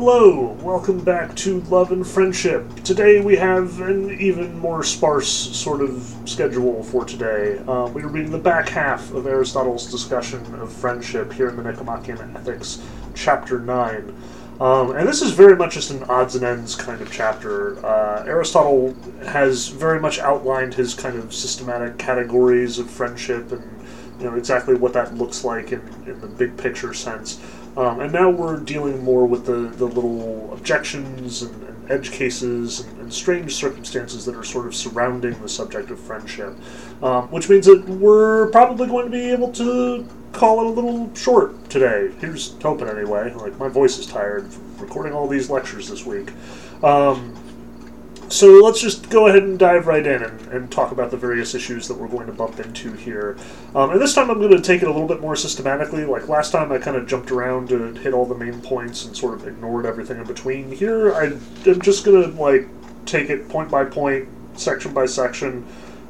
Hello, welcome back to Love and Friendship. Today we have an even more sparse sort of schedule for today. Uh, we are reading the back half of Aristotle's discussion of friendship here in the Nicomachean Ethics, chapter 9. Um, and this is very much just an odds and ends kind of chapter. Uh, Aristotle has very much outlined his kind of systematic categories of friendship and you know exactly what that looks like in, in the big picture sense. Um, and now we're dealing more with the, the little objections and, and edge cases and, and, strange circumstances that are sort of surrounding the subject of friendship, um, which means that we're probably going to be able to call it a little short today. Here's hoping anyway. Like my voice is tired from recording all these lectures this week. Um, so let's just go ahead and dive right in and, and, talk about the various issues that we're going to bump into here. Um, and this time I'm going to take it a little bit more systematically. Like last time, I kind of jumped around to hit all the main points and sort of ignored everything in between. Here, I, am just going to like take it point by point, section by section,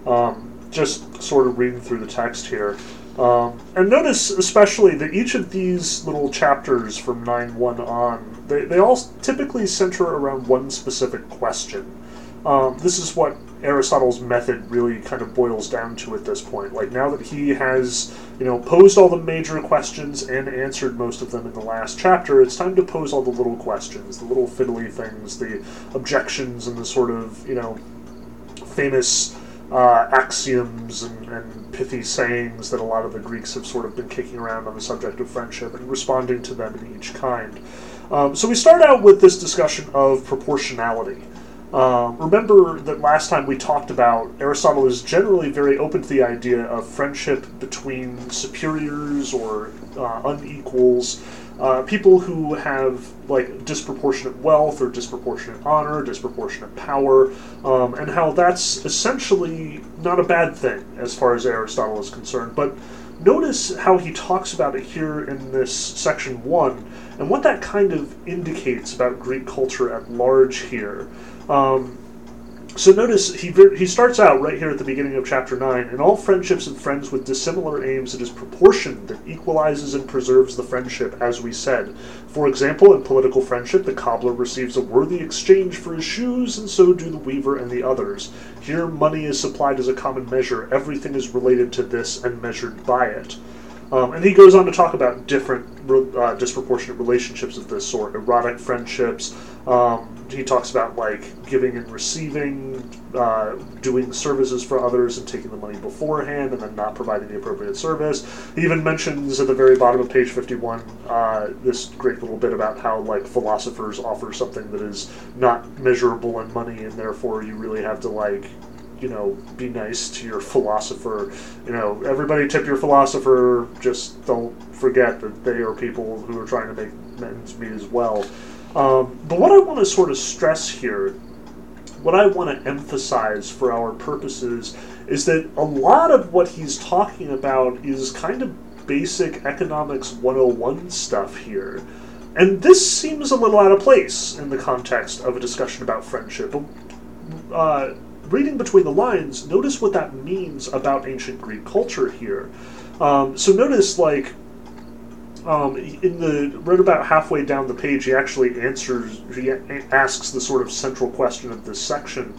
um, just sort of reading through the text here. Um, and notice especially that each of these little chapters from 9 1 on, they, they all typically center around one specific question. Um, this is what Aristotle's method really kind of boils down to at this point. Like now that he has, you know, posed all the major questions and answered most of them in the last chapter, it's time to pose all the little questions, the little fiddly things, the objections, and the sort of, you know, famous uh, axioms and, and, pithy sayings that a lot of the Greeks have sort of been kicking around on the subject of friendship and responding to them in each kind. Um, so we start out with this discussion of proportionality. Um, remember that last time we talked about Aristotle is generally very open to the idea of friendship between superiors or uh, unequals, uh, people who have like disproportionate wealth or disproportionate honor, disproportionate power, um, and how that's essentially not a bad thing as far as Aristotle is concerned. But notice how he talks about it here in this section one, and what that kind of indicates about Greek culture at large here. Um, so notice he he starts out right here at the beginning of chapter nine. In all friendships and friends with dissimilar aims, it is proportion that equalizes and preserves the friendship, as we said. For example, in political friendship, the cobbler receives a worthy exchange for his shoes, and so do the weaver and the others. Here, money is supplied as a common measure. Everything is related to this and measured by it. Um, and he goes on to talk about different uh, disproportionate relationships of this sort, erotic friendships. Um, he talks about like giving and receiving, uh, doing services for others and taking the money beforehand and then not providing the appropriate service. He even mentions at the very bottom of page 51 uh, this great little bit about how like philosophers offer something that is not measurable in money and therefore you really have to like you know, be nice to your philosopher. You know, everybody tip your philosopher. Just don't forget that they are people who are trying to make ends meet as well. Um, but what I want to sort of stress here, what I want to emphasize for our purposes, is that a lot of what he's talking about is kind of basic economics 101 stuff here. And this seems a little out of place in the context of a discussion about friendship. Uh, reading between the lines, notice what that means about ancient Greek culture here. Um, so notice, like, um, in the right about halfway down the page, he actually answers, he asks the sort of central question of this section,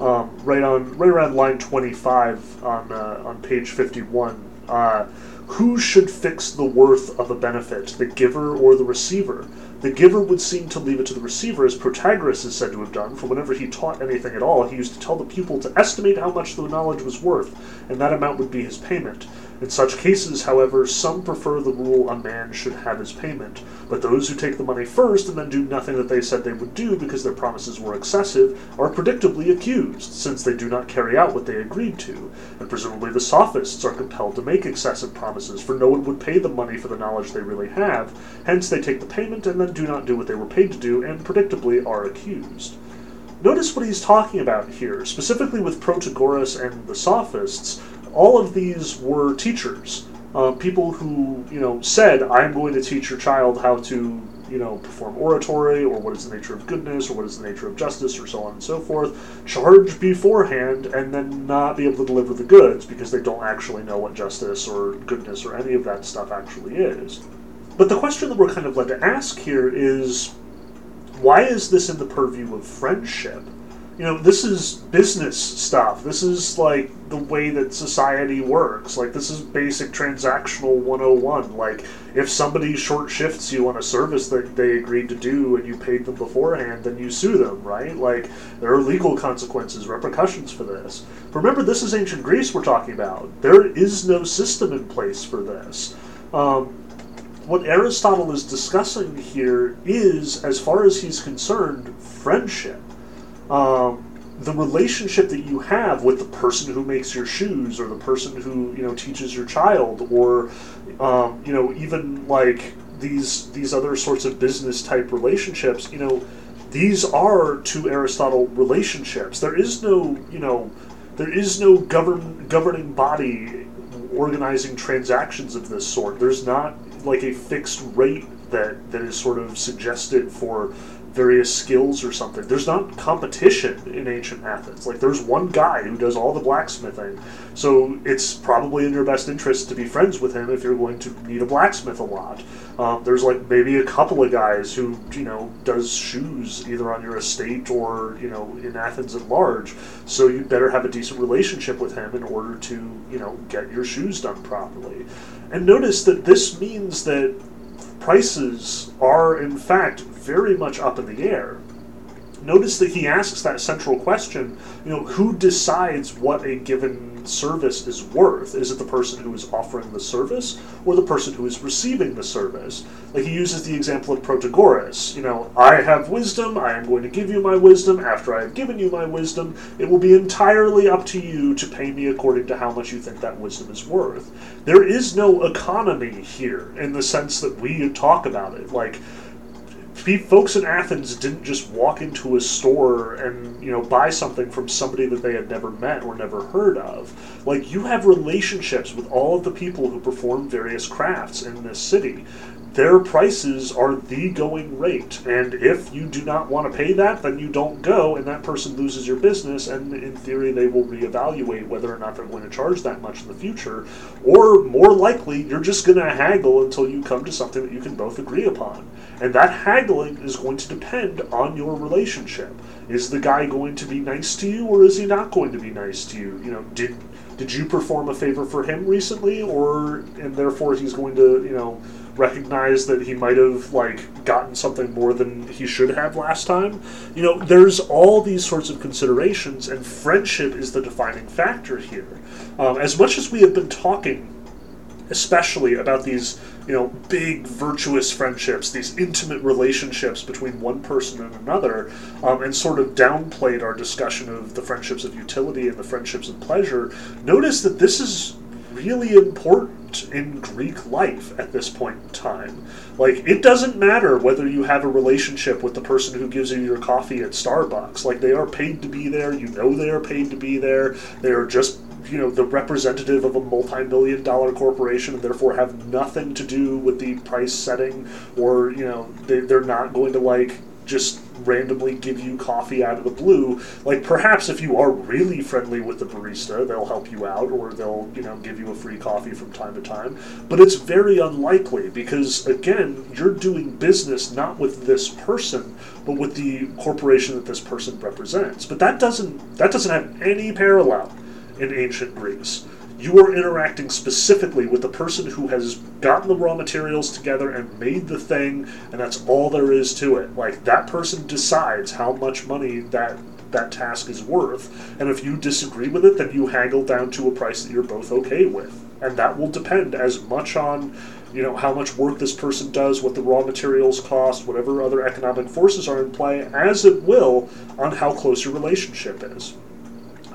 um, right on, right around line twenty-five on uh, on page fifty-one. Uh, who should fix the worth of a benefit, the giver or the receiver? The giver would seem to leave it to the receiver, as Protagoras is said to have done, for whenever he taught anything at all, he used to tell the pupil to estimate how much the knowledge was worth, and that amount would be his payment. In such cases, however, some prefer the rule a man should have his payment, but those who take the money first and then do nothing that they said they would do because their promises were excessive are predictably accused, since they do not carry out what they agreed to, and presumably the sophists are compelled to make excessive promises, for no one would pay the money for the knowledge they really have, hence they take the payment and then do not do what they were paid to do, and predictably are accused. Notice what he's talking about here, specifically with Protagoras and the sophists all of these were teachers, uh, people who you know said, "I'm going to teach your child how to." You know, perform oratory, or what is the nature of goodness, or what is the nature of justice, or so on and so forth. Charge beforehand, and then not be able to deliver the goods because they don't actually know what justice or goodness or any of that stuff actually is. But the question that we're kind of led to ask here is why is this in the purview of friendship? You know, this is business stuff. This is like the way that society works. Like, this is basic transactional 101. Like, if somebody short shifts you on a service that they agreed to do and you paid them beforehand, then you sue them, right? Like, there are legal consequences, repercussions for this. But remember, this is ancient Greece we're talking about. There is no system in place for this. Um, what Aristotle is discussing here is, as far as he's concerned, friendship um, the relationship that you have with the person who makes your shoes or the person who you know teaches your child or um, you know even like these these other sorts of business type relationships you know these are to aristotle relationships. There is no you know there is no govern governing body organizing transactions of this sort. There's not like a fixed rate that that is sort of suggested for various skills or something. There's not competition in ancient Athens. Like there's one guy who does all the blacksmithing, so it's probably in your best interest to be friends with him if you're going to need a blacksmith a lot. Um, there's like maybe a couple of guys who you know does shoes either on your estate or you know in Athens at large. So you better have a decent relationship with him in order to you know get your shoes done properly. And notice that this means that prices are in fact very much up in the air. Notice that he asks that central question, you know, who decides what a given service is worth? Is it the person who is offering the service or the person who is receiving the service? Like he uses the example of Protagoras. You know, I have wisdom, I am going to give you my wisdom. After I have given you my wisdom, it will be entirely up to you to pay me according to how much you think that wisdom is worth. There is no economy here in the sense that we talk about it. Like, folks in Athens didn't just walk into a store and you know buy something from somebody that they had never met or never heard of. Like you have relationships with all of the people who perform various crafts in this city. Their prices are the going rate, and if you do not want to pay that, then you don't go, and that person loses your business. And in theory, they will reevaluate whether or not they're going to charge that much in the future, or more likely, you're just going to haggle until you come to something that you can both agree upon. And that haggling is going to depend on your relationship. Is the guy going to be nice to you or is he not going to be nice to you? You know, did did you perform a favor for him recently or and therefore he's going to, you know, recognize that he might have like gotten something more than he should have last time. You know, there's all these sorts of considerations, and friendship is the defining factor here. Um, as much as we have been talking, especially about these you know, big virtuous friendships, these intimate relationships between one person and another, um, and sort of downplayed our discussion of the friendships of utility and the friendships of pleasure, notice that this is really important in Greek life at this point in time. Like, it doesn't matter whether you have a relationship with the person who gives you your coffee at Starbucks. Like, they are paid to be there. You know they are paid to be there. They are just you know the representative of a multi-million dollar corporation and therefore have nothing to do with the price setting or you know they, they're not going to like just randomly give you coffee out of the blue like perhaps if you are really friendly with the barista they'll help you out or they'll you know give you a free coffee from time to time but it's very unlikely because again you're doing business not with this person but with the corporation that this person represents but that doesn't that doesn't have any parallel in ancient Greece. You are interacting specifically with the person who has gotten the raw materials together and made the thing, and that's all there is to it. Like that person decides how much money that that task is worth, and if you disagree with it, then you haggle down to a price that you're both okay with. And that will depend as much on you know how much work this person does, what the raw materials cost, whatever other economic forces are in play, as it will on how close your relationship is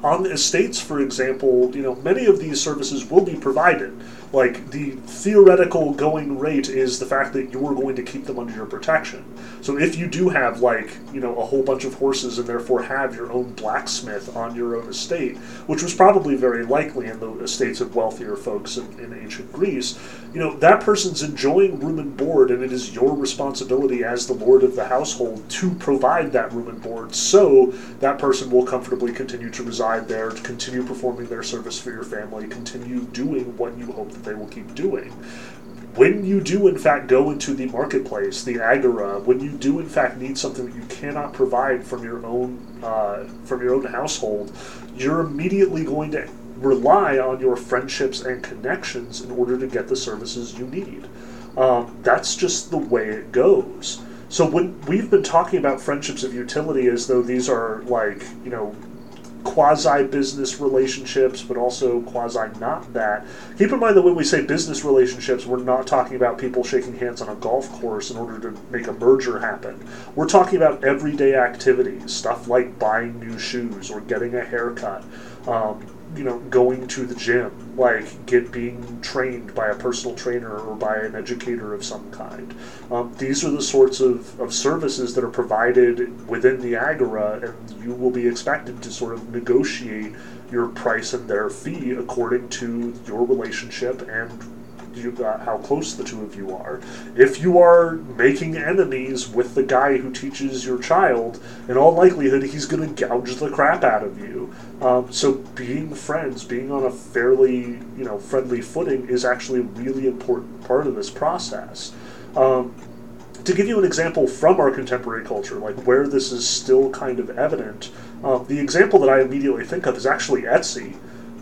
on the estates, for example, you know, many of these services will be provided. Like the theoretical going rate is the fact that you're going to keep them under your protection. So if you do have like you know a whole bunch of horses and therefore have your own blacksmith on your own estate, which was probably very likely in the estates of wealthier folks in, in ancient Greece, you know that person's enjoying room and board, and it is your responsibility as the lord of the household to provide that room and board, so that person will comfortably continue to reside there, to continue performing their service for your family, continue doing what you hope that they will keep doing. when you do in fact go into the marketplace, the agora, when you do in fact need something that you cannot provide from your own uh, from your own household, you're immediately going to rely on your friendships and connections in order to get the services you need. Um, that's just the way it goes. So when we've been talking about friendships of utility as though these are like you know quasi business relationships, but also quasi not that. Keep in mind that when we say business relationships, we're not talking about people shaking hands on a golf course in order to make a merger happen. We're talking about everyday activities, stuff like buying new shoes or getting a haircut. Um, you know, going to the gym, like get being trained by a personal trainer or by an educator of some kind. Um, these are the sorts of, of services that are provided within the Agora, and you will be expected to sort of negotiate your price and their fee according to your relationship and you, uh, how close the two of you are. If you are making enemies with the guy who teaches your child, in all likelihood, he's going to gouge the crap out of you. Um, so being friends, being on a fairly you know friendly footing, is actually a really important part of this process. Um, to give you an example from our contemporary culture, like where this is still kind of evident, uh, the example that I immediately think of is actually Etsy.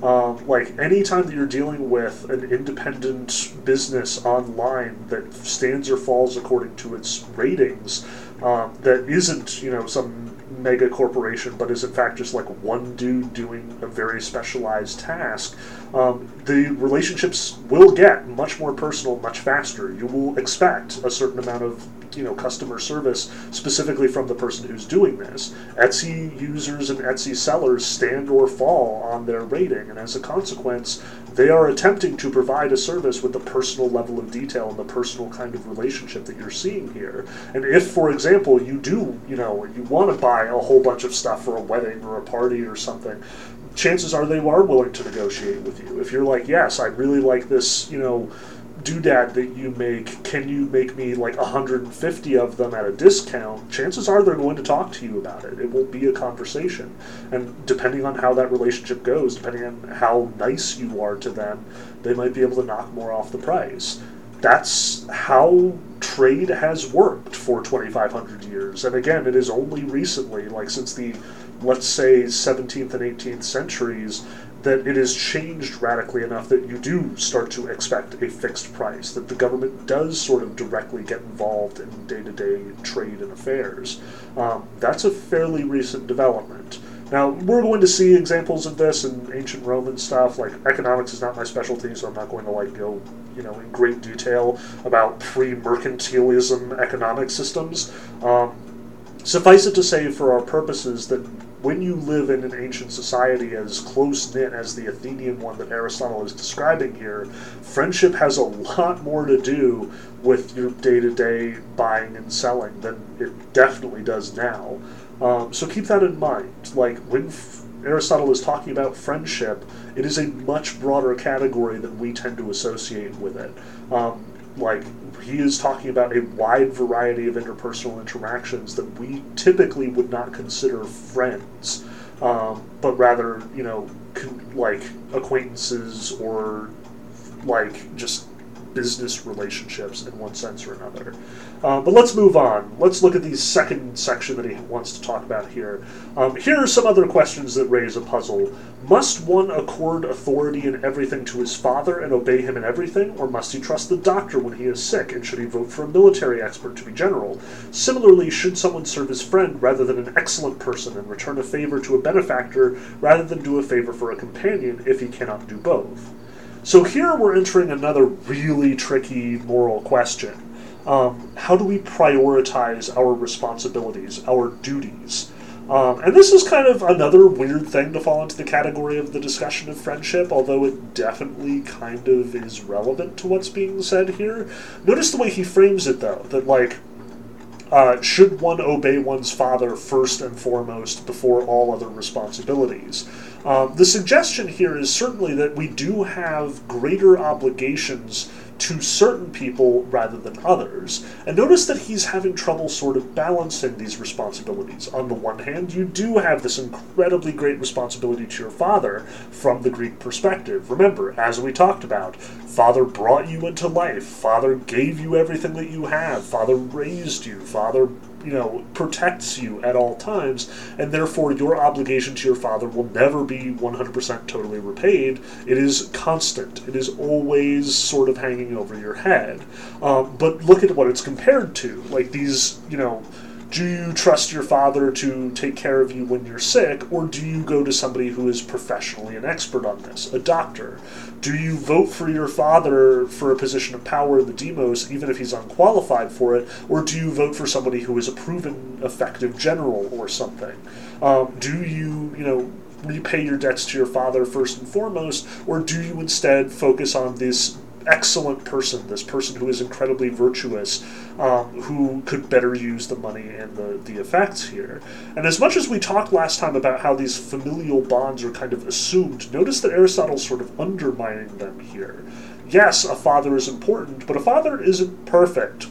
Um, like anytime that you're dealing with an independent business online that stands or falls according to its ratings, um, that isn't you know some mega corporation, but is in fact just like one dude doing a very specialized task, um, the relationships will get much more personal much faster. You will expect a certain amount of you know customer service specifically from the person who's doing this. Etsy users and Etsy sellers stand or fall on their rating, and as a consequence, they are attempting to provide a service with the personal level of detail and the personal kind of relationship that you're seeing here. And if, for example, you do, you know, you want to buy a whole bunch of stuff for a wedding or a party or something, chances are they are willing to negotiate with you. If you're like, yes, I really like this, you know, doodad that you make, can you make me like 150 of them at a discount? Chances are they're going to talk to you about it. It will be a conversation. And depending on how that relationship goes, depending on how nice you are to them, they might be able to knock more off the price. That's how trade has worked for 2,500 years. And again, it is only recently, like since the, let's say, 17th and 18th centuries, that it has changed radically enough that you do start to expect a fixed price, that the government does sort of directly get involved in day to day trade and affairs. Um, that's a fairly recent development. Now, we're going to see examples of this in ancient Roman stuff. Like, economics is not my specialty, so I'm not going to, like, go, you know, in great detail about pre mercantilism economic systems. Um, suffice it to say, for our purposes, that when you live in an ancient society as close knit as the Athenian one that Aristotle is describing here, friendship has a lot more to do with your day to day buying and selling than it definitely does now. Um, so keep that in mind. Like when f- Aristotle is talking about friendship, it is a much broader category than we tend to associate with it. Um, like he is talking about a wide variety of interpersonal interactions that we typically would not consider friends, um, but rather you know con- like acquaintances or like just business relationships in one sense or another. Uh, but let's move on. Let's look at the second section that he wants to talk about here. Um, here are some other questions that raise a puzzle. Must one accord authority in everything to his father and obey him in everything, or must he trust the doctor when he is sick, and should he vote for a military expert to be general? Similarly, should someone serve his friend rather than an excellent person and return a favor to a benefactor rather than do a favor for a companion if he cannot do both? So here we're entering another really tricky moral question. Um, how do we prioritize our responsibilities, our duties? Um, and this is kind of another weird thing to fall into the category of the discussion of friendship, although it definitely kind of is relevant to what's being said here. Notice the way he frames it, though, that, like, uh, should one obey one's father first and foremost before all other responsibilities? Um, the suggestion here is certainly that we do have greater obligations to certain people rather than others. And notice that he's having trouble sort of balancing these responsibilities. On the one hand, you do have this incredibly great responsibility to your father from the Greek perspective. Remember, as we talked about, Father brought you into life, Father gave you everything that you have, Father raised you, Father you know protects you at all times and therefore your obligation to your father will never be 100% totally repaid. It is constant. It is always sort of hanging over your head. Um, but look at what it's compared to. Like these you know do you trust your father to take care of you when you're sick, or do you go to somebody who is professionally an expert on this, a doctor? Do you vote for your father for a position of power in the demos, even if he's unqualified for it, or do you vote for somebody who is a proven effective general or something? Um, do you, you know, repay your debts to your father first and foremost, or do you instead focus on this excellent person, this person who is incredibly virtuous, um, who could better use the money and the, the effects here. And as much as we talked last time about how these familial bonds are kind of assumed, notice that Aristotle's sort of undermining them here. Yes, a father is important, but a father isn't perfect.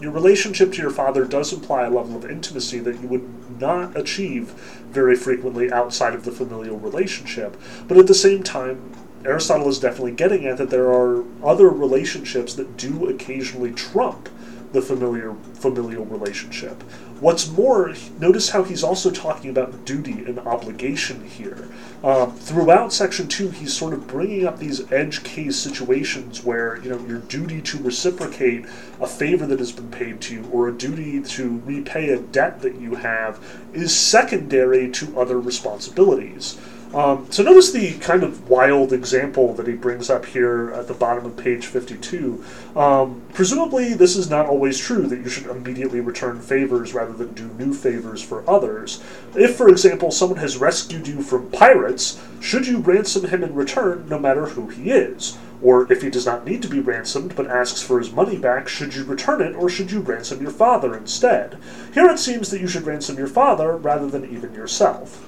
Your relationship to your father does imply a level of intimacy that you would not achieve very frequently outside of the familial relationship. But at the same time, Aristotle is definitely getting at that there are other relationships that do occasionally trump the familiar familial relationship. What's more, notice how he's also talking about duty and obligation here. Um, throughout section two, he's sort of bringing up these edge case situations where you know your duty to reciprocate a favor that has been paid to you or a duty to repay a debt that you have is secondary to other responsibilities. Um, so notice the kind of wild example that he brings up here at the bottom of page 52. Um, presumably, this is not always true that you should immediately return favors rather than do new favors for others. If, for example, someone has rescued you from pirates, should you ransom him in return no matter who he is? Or if he does not need to be ransomed but asks for his money back, should you return it or should you ransom your father instead? Here it seems that you should ransom your father rather than even yourself.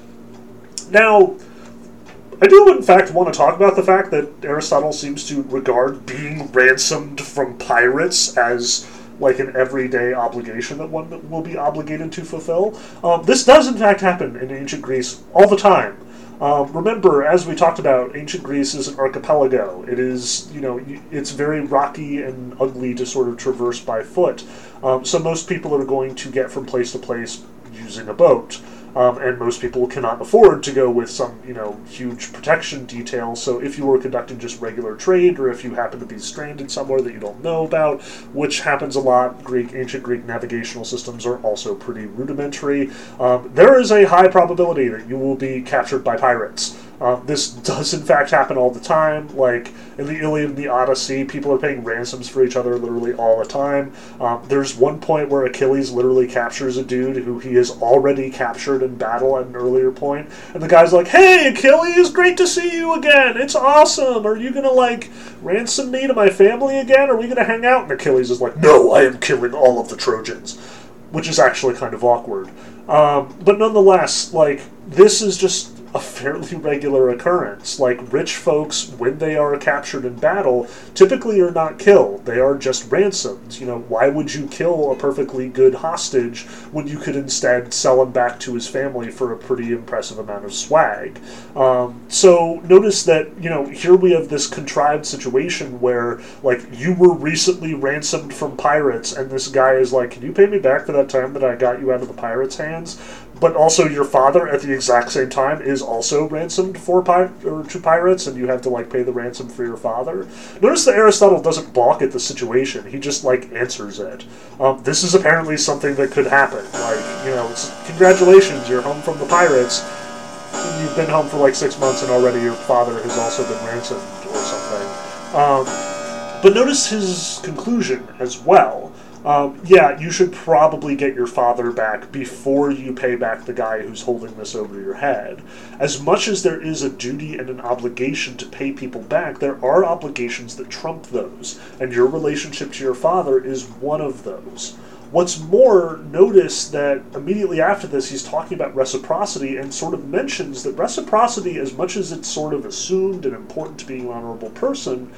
Now, I do, in fact, want to talk about the fact that Aristotle seems to regard being ransomed from pirates as like an everyday obligation that one will be obligated to fulfill. Um, this does, in fact, happen in ancient Greece all the time. Um, remember, as we talked about, ancient Greece is an archipelago. It is, you know, it's very rocky and ugly to sort of traverse by foot. Um, so most people are going to get from place to place using a boat. Um, and most people cannot afford to go with some, you know, huge protection detail. So if you were conducting just regular trade, or if you happen to be stranded somewhere that you don't know about, which happens a lot, Greek ancient Greek navigational systems are also pretty rudimentary. Um, there is a high probability that you will be captured by pirates. Um, this does in fact happen all the time. Like in the Iliad and the Odyssey, people are paying ransoms for each other literally all the time. Um, there's one point where Achilles literally captures a dude who he has already captured in battle at an earlier point, and the guy's like, "Hey, Achilles, great to see you again. It's awesome. Are you gonna like ransom me to my family again? Are we gonna hang out?" And Achilles is like, "No, I am killing all of the Trojans," which is actually kind of awkward. Um, but nonetheless, like this is just a fairly regular occurrence. Like rich folks, when they are captured in battle, typically are not killed. They are just ransomed. You know, why would you kill a perfectly good hostage when you could instead sell him back to his family for a pretty impressive amount of swag? Um, so notice that, you know, here we have this contrived situation where, like, you were recently ransomed from pirates, and this guy is like, Can you pay me back for that time that I got you out of the pirates' hands? But also your father at the exact same time is also ransomed for pi- or to pirates, and you have to like pay the ransom for your father. Notice that Aristotle doesn't balk at the situation; he just like answers it. Um, this is apparently something that could happen. Like you know, congratulations, you're home from the pirates. You've been home for like six months, and already your father has also been ransomed or something. Um, but notice his conclusion as well. Um, yeah, you should probably get your father back before you pay back the guy who's holding this over your head. As much as there is a duty and an obligation to pay people back, there are obligations that trump those, and your relationship to your father is one of those. What's more, notice that immediately after this, he's talking about reciprocity and sort of mentions that reciprocity, as much as it's sort of assumed and important to being an honorable person,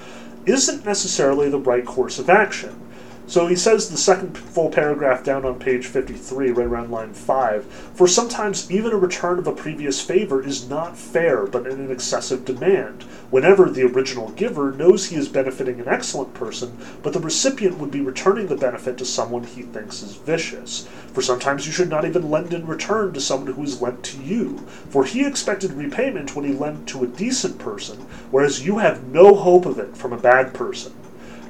isn't necessarily the right course of action. So he says the second full paragraph down on page 53, right around line 5 For sometimes even a return of a previous favor is not fair, but an excessive demand, whenever the original giver knows he is benefiting an excellent person, but the recipient would be returning the benefit to someone he thinks is vicious. For sometimes you should not even lend in return to someone who has lent to you, for he expected repayment when he lent to a decent person, whereas you have no hope of it from a bad person.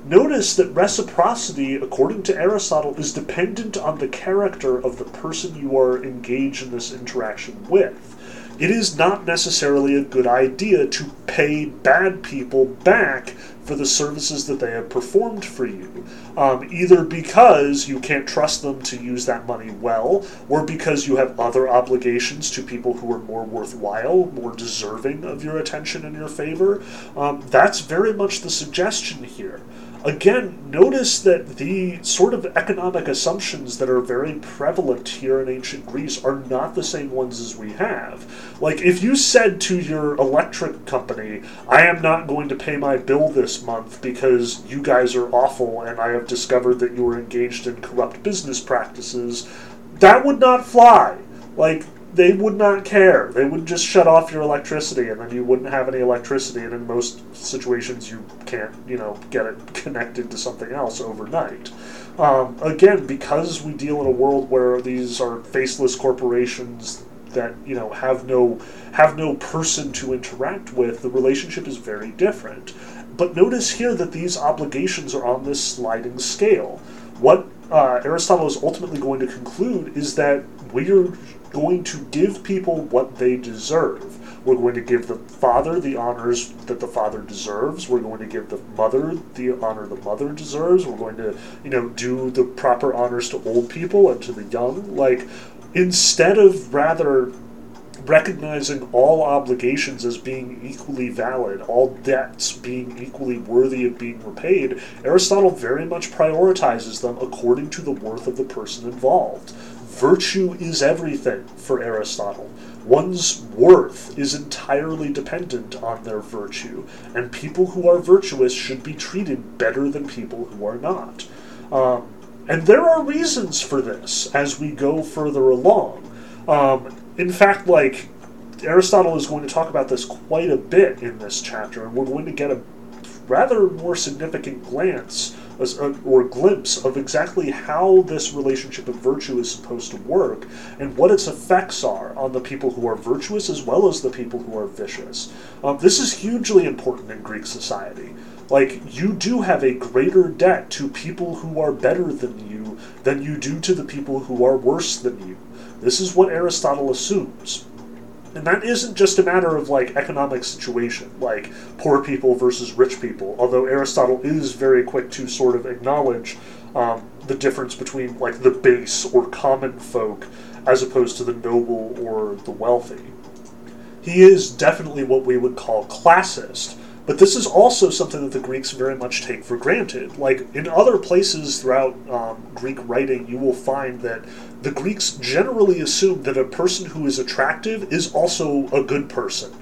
Notice that reciprocity, according to Aristotle, is dependent on the character of the person you are engaged in this interaction with. It is not necessarily a good idea to pay bad people back for the services that they have performed for you, um, either because you can't trust them to use that money well, or because you have other obligations to people who are more worthwhile, more deserving of your attention and your favor. Um, that's very much the suggestion here again, notice that the sort of economic assumptions that are very prevalent here in ancient Greece are not the same ones as we have. Like, if you said to your electric company, I am not going to pay my bill this month because you guys are awful and I have discovered that you are engaged in corrupt business practices, that would not fly. Like, they would not care. They would just shut off your electricity, and then you wouldn't have any electricity. And in most situations, you can't, you know, get it connected to something else overnight. Um, again, because we deal in a world where these are faceless corporations that you know have no have no person to interact with, the relationship is very different. But notice here that these obligations are on this sliding scale. What uh, Aristotle is ultimately going to conclude is that we are going to give people what they deserve. We're going to give the father the honors that the father deserves. We're going to give the mother the honor the mother deserves. We're going to, you know, do the proper honors to old people and to the young. Like, instead of rather recognizing all obligations as being equally valid, all debts being equally worthy of being repaid, Aristotle very much prioritizes them according to the worth of the person involved. Virtue is everything for Aristotle. One's worth is entirely dependent on their virtue, and people who are virtuous should be treated better than people who are not. Um, and there are reasons for this as we go further along. Um, in fact, like, Aristotle is going to talk about this quite a bit in this chapter, and we're going to get a rather more significant glance or a glimpse of exactly how this relationship of virtue is supposed to work and what its effects are on the people who are virtuous as well as the people who are vicious. Um, this is hugely important in Greek society. Like, you do have a greater debt to people who are better than you than you do to the people who are worse than you. This is what Aristotle assumes. And that isn't just a matter of like economic situation, like poor people versus rich people. Although Aristotle is very quick to sort of acknowledge um, the difference between like the base or common folk as opposed to the noble or the wealthy. He is definitely what we would call classist, but this is also something that the Greeks very much take for granted. Like in other places throughout um, Greek writing, you will find that the Greeks generally assume that a person who is attractive is also a good person.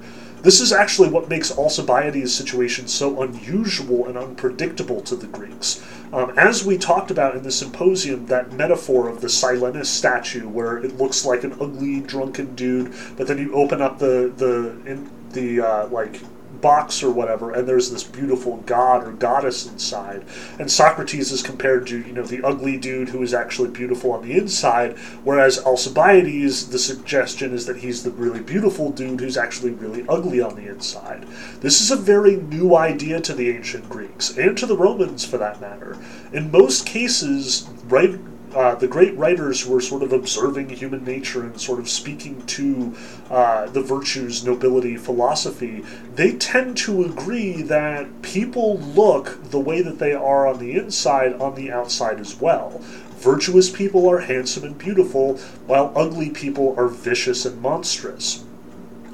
This is actually what makes Alcibiades' situation so unusual and unpredictable to the Greeks. Um, as we talked about in the symposium, that metaphor of the Silenus statue, where it looks like an ugly, drunken dude, but then you open up the the in, the uh, like box or whatever, and there's this beautiful god or goddess inside. And Socrates is compared to, you know, the ugly dude who is actually beautiful on the inside, whereas Alcibiades, the suggestion is that he's the really beautiful dude who's actually really ugly on the inside. This is a very new idea to the ancient Greeks, and to the Romans for that matter. In most cases, right uh, the great writers who are sort of observing human nature and sort of speaking to uh, the virtues, nobility, philosophy, they tend to agree that people look the way that they are on the inside on the outside as well. Virtuous people are handsome and beautiful, while ugly people are vicious and monstrous.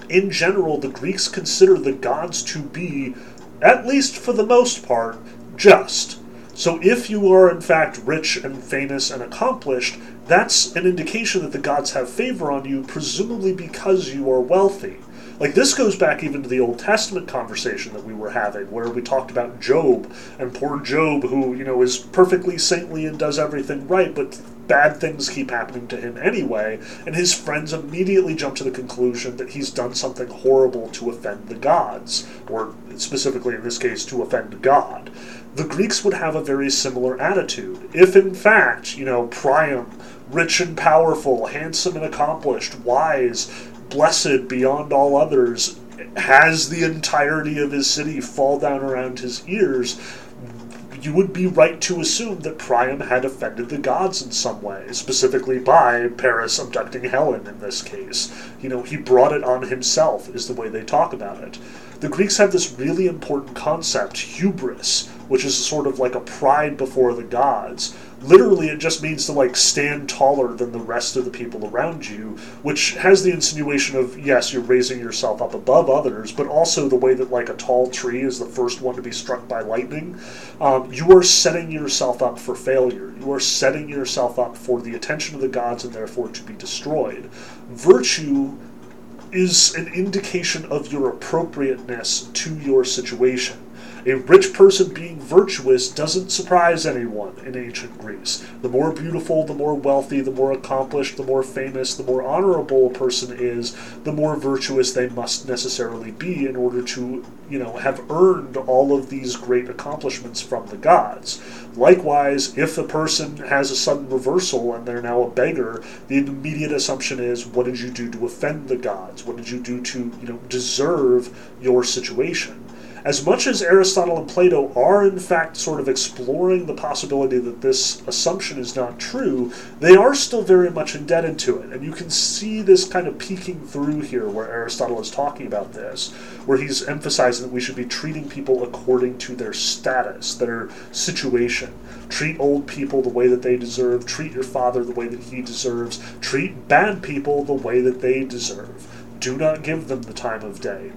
In general, the Greeks consider the gods to be, at least for the most part, just so if you are in fact rich and famous and accomplished, that's an indication that the gods have favor on you, presumably because you are wealthy. Like this goes back even to the Old Testament conversation that we were having, where we talked about Job and poor Job, who you know is perfectly saintly and does everything right, but bad things keep happening to him anyway, and his friends immediately jump to the conclusion that he's done something horrible to offend the gods, or specifically in this case, to offend God. The Greeks would have a very similar attitude. If in fact, you know, Priam, rich and powerful, handsome and accomplished, wise, blessed beyond all others, has the entirety of his city fall down around his ears, you would be right to assume that Priam had offended the gods in some way, specifically by Paris abducting Helen in this case. You know, he brought it on himself, is the way they talk about it. The Greeks have this really important concept, hubris, which is sort of like a pride before the gods. Literally, it just means to like stand taller than the rest of the people around you, which has the insinuation of yes, you're raising yourself up above others, but also the way that like a tall tree is the first one to be struck by lightning. Um, you are setting yourself up for failure. You are setting yourself up for the attention of the gods and therefore to be destroyed. Virtue is an indication of your appropriateness to your situation. A rich person being virtuous doesn't surprise anyone in ancient Greece. The more beautiful, the more wealthy, the more accomplished, the more famous, the more honorable a person is, the more virtuous they must necessarily be in order to, you know, have earned all of these great accomplishments from the gods. Likewise, if a person has a sudden reversal and they're now a beggar, the immediate assumption is, what did you do to offend the gods? What did you do to, you know, deserve your situation? As much as Aristotle and Plato are in fact sort of exploring the possibility that this assumption is not true, they are still very much indebted to it. And you can see this kind of peeking through here where Aristotle is talking about this, where he's emphasizing that we should be treating people according to their status, their situation. Treat old people the way that they deserve, treat your father the way that he deserves, treat bad people the way that they deserve. Do not give them the time of day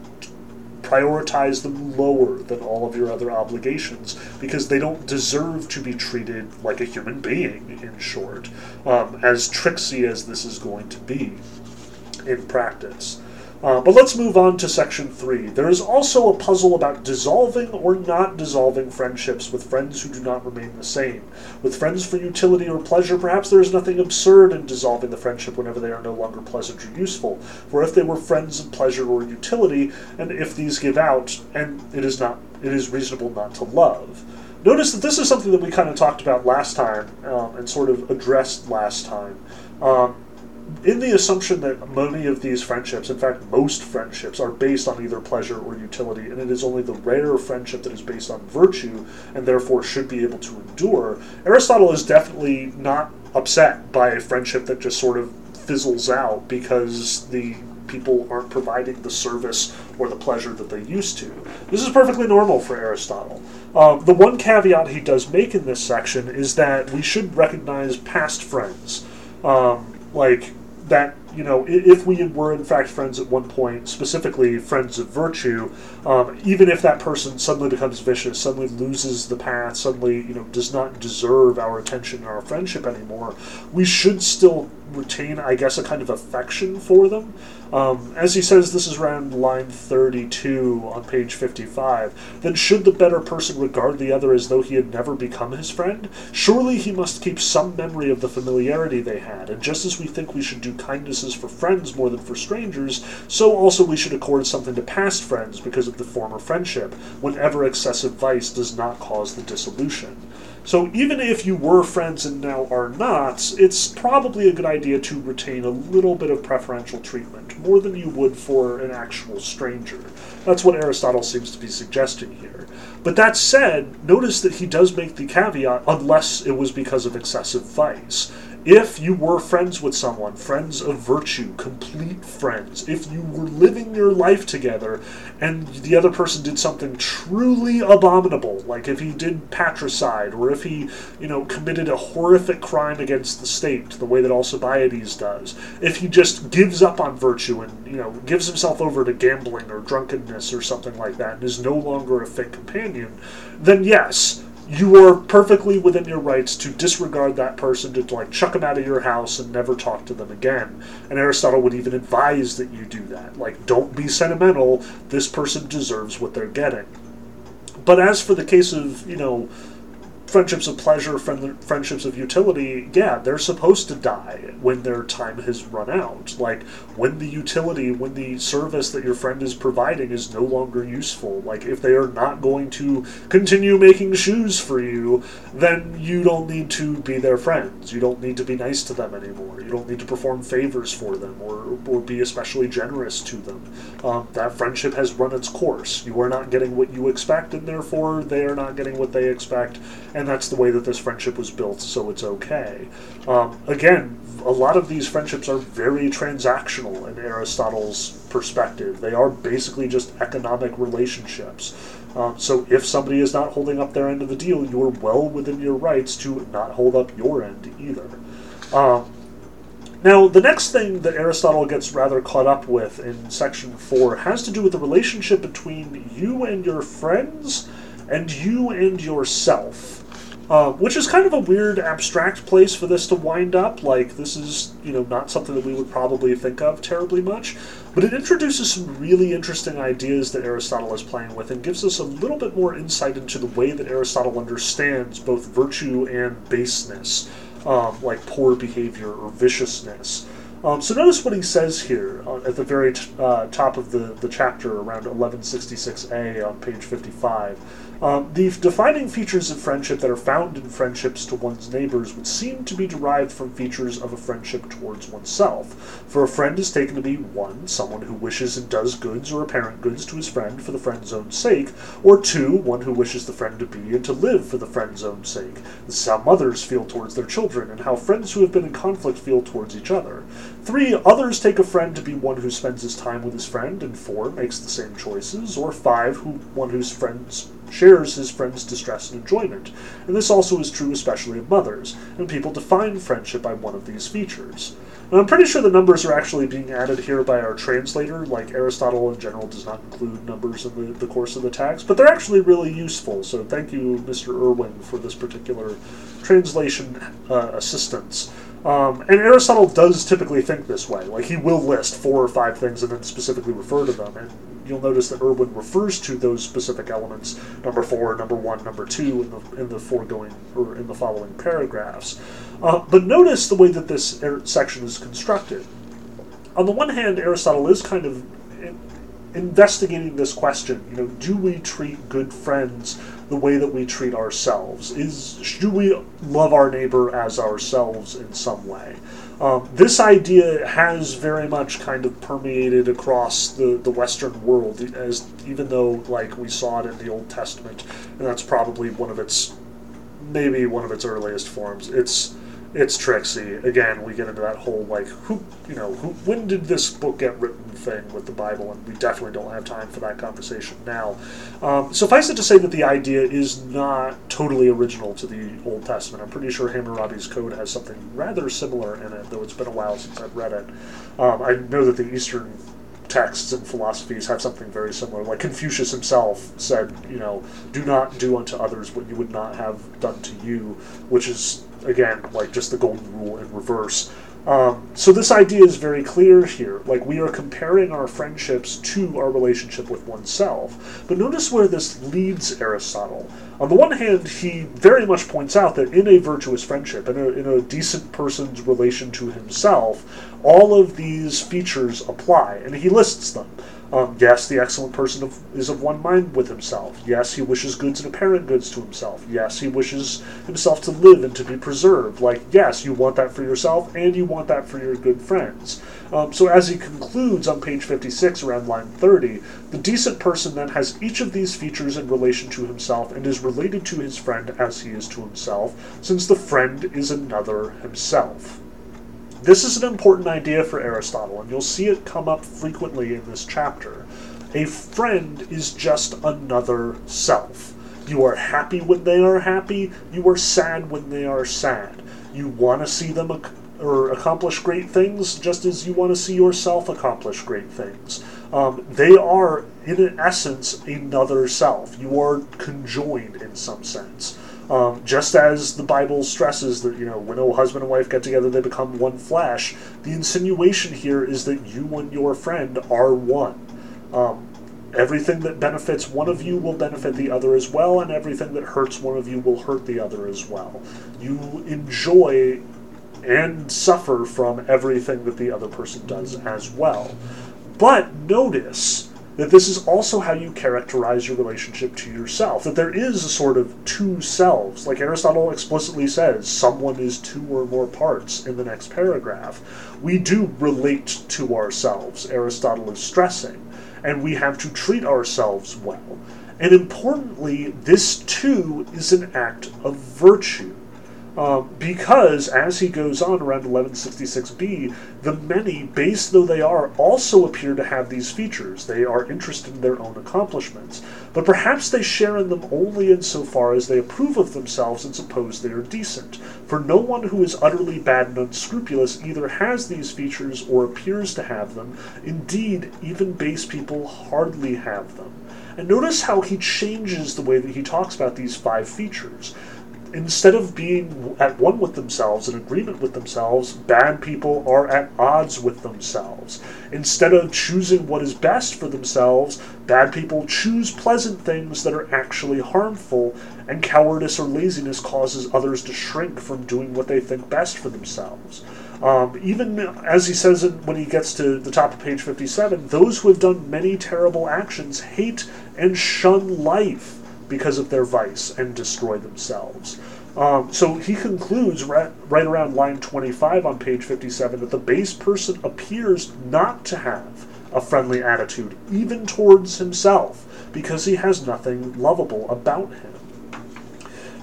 prioritize them lower than all of your other obligations because they don't deserve to be treated like a human being, in short, um, as tricksy as this is going to be in practice. Uh, but let's move on to section three. There is also a puzzle about dissolving or not dissolving friendships with friends who do not remain the same. With friends for utility or pleasure, perhaps there is nothing absurd in dissolving the friendship whenever they are no longer pleasant or useful. For if they were friends of pleasure or utility, and if these give out, and it is not, it is reasonable not to love. Notice that this is something that we kind of talked about last time um, and sort of addressed last time. Um, in the assumption that many of these friendships, in fact, most friendships, are based on either pleasure or utility, and it is only the rare friendship that is based on virtue and therefore should be able to endure, Aristotle is definitely not upset by a friendship that just sort of fizzles out because the people aren't providing the service or the pleasure that they used to. This is perfectly normal for Aristotle. Uh, the one caveat he does make in this section is that we should recognize past friends. Um, like, that you know if we were in fact friends at one point specifically friends of virtue um, even if that person suddenly becomes vicious suddenly loses the path suddenly you know does not deserve our attention and our friendship anymore we should still retain i guess a kind of affection for them um, as he says, this is around line 32 on page 55. Then should the better person regard the other as though he had never become his friend? Surely he must keep some memory of the familiarity they had, and just as we think we should do kindnesses for friends more than for strangers, so also we should accord something to past friends because of the former friendship, whenever excessive vice does not cause the dissolution. So even if you were friends and now are not, it's probably a good idea to retain a little bit of preferential treatment, more than you would for an actual stranger. That's what Aristotle seems to be suggesting here. But that said, notice that he does make the caveat unless it was because of excessive vice if you were friends with someone, friends of virtue, complete friends, if you were living your life together and the other person did something truly abominable, like if he did patricide or if he, you know, committed a horrific crime against the state, the way that Alcibiades does, if he just gives up on virtue and, you know, gives himself over to gambling or drunkenness or something like that and is no longer a fit companion, then yes, you are perfectly within your rights to disregard that person, to, like chuck them out of your house and never talk to them again. And Aristotle would even advise that you do that. Like, don't be sentimental. This person deserves what they're getting. But as for the case of, you know, friendships of pleasure, friend, friendships of utility, yeah, they're supposed to die when their time has run out. Like when the utility, when the service that your friend is providing is no longer useful. Like if they are not going to continue making shoes for you, then you don't need to be their friends. You don't need to be nice to them anymore. You don't need to perform favors for them or, or be especially generous to them. Um, that friendship has run its course. You are not getting what you expect, and therefore they are not getting what they expect. And and that's the way that this friendship was built, so it's okay. Um, again, a lot of these friendships are very transactional in Aristotle's perspective. They are basically just economic relationships. Um, so if somebody is not holding up their end of the deal, you're well within your rights to not hold up your end either. Um, now, the next thing that Aristotle gets rather caught up with in section 4 has to do with the relationship between you and your friends and you and yourself. Uh, which is kind of a weird abstract place for this to wind up. Like this is, you know, not something that we would probably think of terribly much, but it introduces some really interesting ideas that Aristotle is playing with and gives us a little bit more insight into the way that Aristotle understands both virtue and baseness, um, like poor behavior or viciousness. Um, so notice what he says here uh, at the very t- uh, top of the, the chapter, around 1166a on page 55. Um, the defining features of friendship that are found in friendships to one's neighbors would seem to be derived from features of a friendship towards oneself. For a friend is taken to be one, someone who wishes and does goods or apparent goods to his friend for the friend's own sake, or two, one who wishes the friend to be and to live for the friend's own sake. This is how mothers feel towards their children, and how friends who have been in conflict feel towards each other. Three, others take a friend to be one who spends his time with his friend, and four, makes the same choices, or five, who one whose friends shares his friend's distress and enjoyment, and this also is true especially of mothers, and people define friendship by one of these features. And I'm pretty sure the numbers are actually being added here by our translator, like Aristotle in general does not include numbers in the, the course of the text, but they're actually really useful, so thank you, Mr. Irwin, for this particular translation uh, assistance. Um, and Aristotle does typically think this way. Like, he will list four or five things and then specifically refer to them. And you'll notice that Irwin refers to those specific elements, number four, number one, number two, in the, in the foregoing or in the following paragraphs. Uh, but notice the way that this er- section is constructed. On the one hand, Aristotle is kind of investigating this question. You know, do we treat good friends the way that we treat ourselves? Is do we love our neighbor as ourselves in some way? Um, this idea has very much kind of permeated across the, the Western world, as even though like we saw it in the Old Testament, and that's probably one of its maybe one of its earliest forms. It's it's tricksy. Again, we get into that whole like who you know who when did this book get written thing with the Bible, and we definitely don't have time for that conversation now. Um, suffice it to say that the idea is not totally original to the Old Testament. I'm pretty sure Hammurabi's Code has something rather similar in it, though it's been a while since I've read it. Um, I know that the Eastern texts and philosophies have something very similar. Like Confucius himself said, you know, do not do unto others what you would not have done to you, which is again, like just the golden rule in reverse. Um, so this idea is very clear here. Like we are comparing our friendships to our relationship with oneself. But notice where this leads Aristotle. On the one hand, he very much points out that in a virtuous friendship, in a, in a decent person's relation to himself, all of these features apply, and he lists them. Um, yes, the excellent person of, is of one mind with himself. Yes, he wishes goods and apparent goods to himself. Yes, he wishes himself to live and to be preserved. Like, yes, you want that for yourself, and you want that for your good friends. Um, so, as he concludes on page 56, around line 30, the decent person then has each of these features in relation to himself and is related to his friend as he is to himself, since the friend is another himself. This is an important idea for Aristotle, and you'll see it come up frequently in this chapter. A friend is just another self. You are happy when they are happy, you are sad when they are sad. You want to see them ac- or accomplish great things just as you want to see yourself accomplish great things. Um, they are, in essence, another self. You are conjoined in some sense. Um, just as the Bible stresses that, you know, when a husband and wife get together, they become one flesh, the insinuation here is that you and your friend are one. Um, everything that benefits one of you will benefit the other as well, and everything that hurts one of you will hurt the other as well. You enjoy and suffer from everything that the other person does as well. But notice that this is also how you characterize your relationship to yourself. That there is a sort of two selves. Like Aristotle explicitly says, someone is two or more parts in the next paragraph. We do relate to ourselves, Aristotle is stressing, and we have to treat ourselves well. And importantly, this too is an act of virtue. Um, because, as he goes on around 1166b, the many, base though they are, also appear to have these features. They are interested in their own accomplishments. But perhaps they share in them only insofar as they approve of themselves and suppose they are decent. For no one who is utterly bad and unscrupulous either has these features or appears to have them. Indeed, even base people hardly have them. And notice how he changes the way that he talks about these five features instead of being at one with themselves, in agreement with themselves, bad people are at odds with themselves. Instead of choosing what is best for themselves, bad people choose pleasant things that are actually harmful, and cowardice or laziness causes others to shrink from doing what they think best for themselves. Um, even as he says it when he gets to the top of page 57, those who have done many terrible actions hate and shun life because of their vice and destroy themselves. Um, so he concludes right, right around line 25 on page 57 that the base person appears not to have a friendly attitude, even towards himself, because he has nothing lovable about him.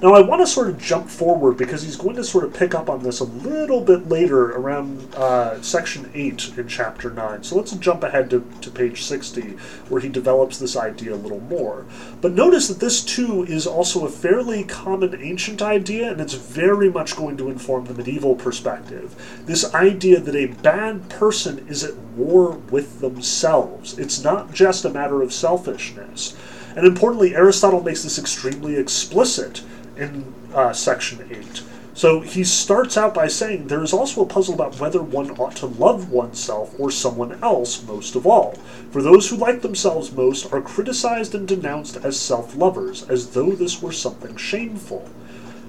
Now, I want to sort of jump forward because he's going to sort of pick up on this a little bit later around uh, section 8 in chapter 9. So let's jump ahead to, to page 60 where he develops this idea a little more. But notice that this too is also a fairly common ancient idea and it's very much going to inform the medieval perspective. This idea that a bad person is at war with themselves, it's not just a matter of selfishness. And importantly, Aristotle makes this extremely explicit in uh, section 8. So he starts out by saying there is also a puzzle about whether one ought to love oneself or someone else most of all. For those who like themselves most are criticized and denounced as self lovers, as though this were something shameful.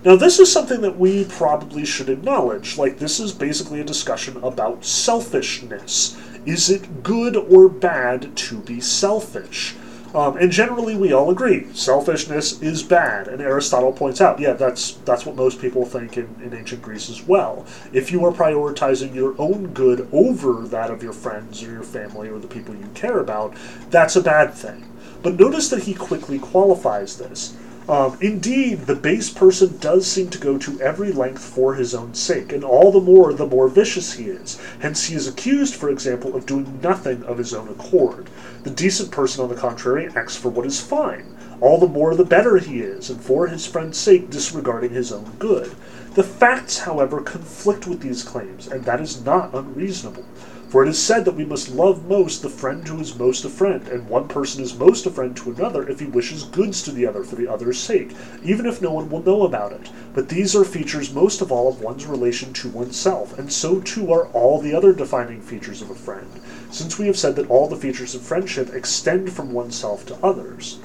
Now, this is something that we probably should acknowledge. Like, this is basically a discussion about selfishness. Is it good or bad to be selfish? Um, and generally, we all agree selfishness is bad. And Aristotle points out, yeah, that's that's what most people think in, in ancient Greece as well. If you are prioritizing your own good over that of your friends or your family or the people you care about, that's a bad thing. But notice that he quickly qualifies this. Um, indeed, the base person does seem to go to every length for his own sake, and all the more the more vicious he is. Hence, he is accused, for example, of doing nothing of his own accord. The decent person, on the contrary, acts for what is fine. All the more the better he is, and for his friend's sake disregarding his own good. The facts, however, conflict with these claims, and that is not unreasonable. For it is said that we must love most the friend who is most a friend, and one person is most a friend to another if he wishes goods to the other for the other's sake, even if no one will know about it. But these are features most of all of one's relation to oneself, and so too are all the other defining features of a friend, since we have said that all the features of friendship extend from oneself to others.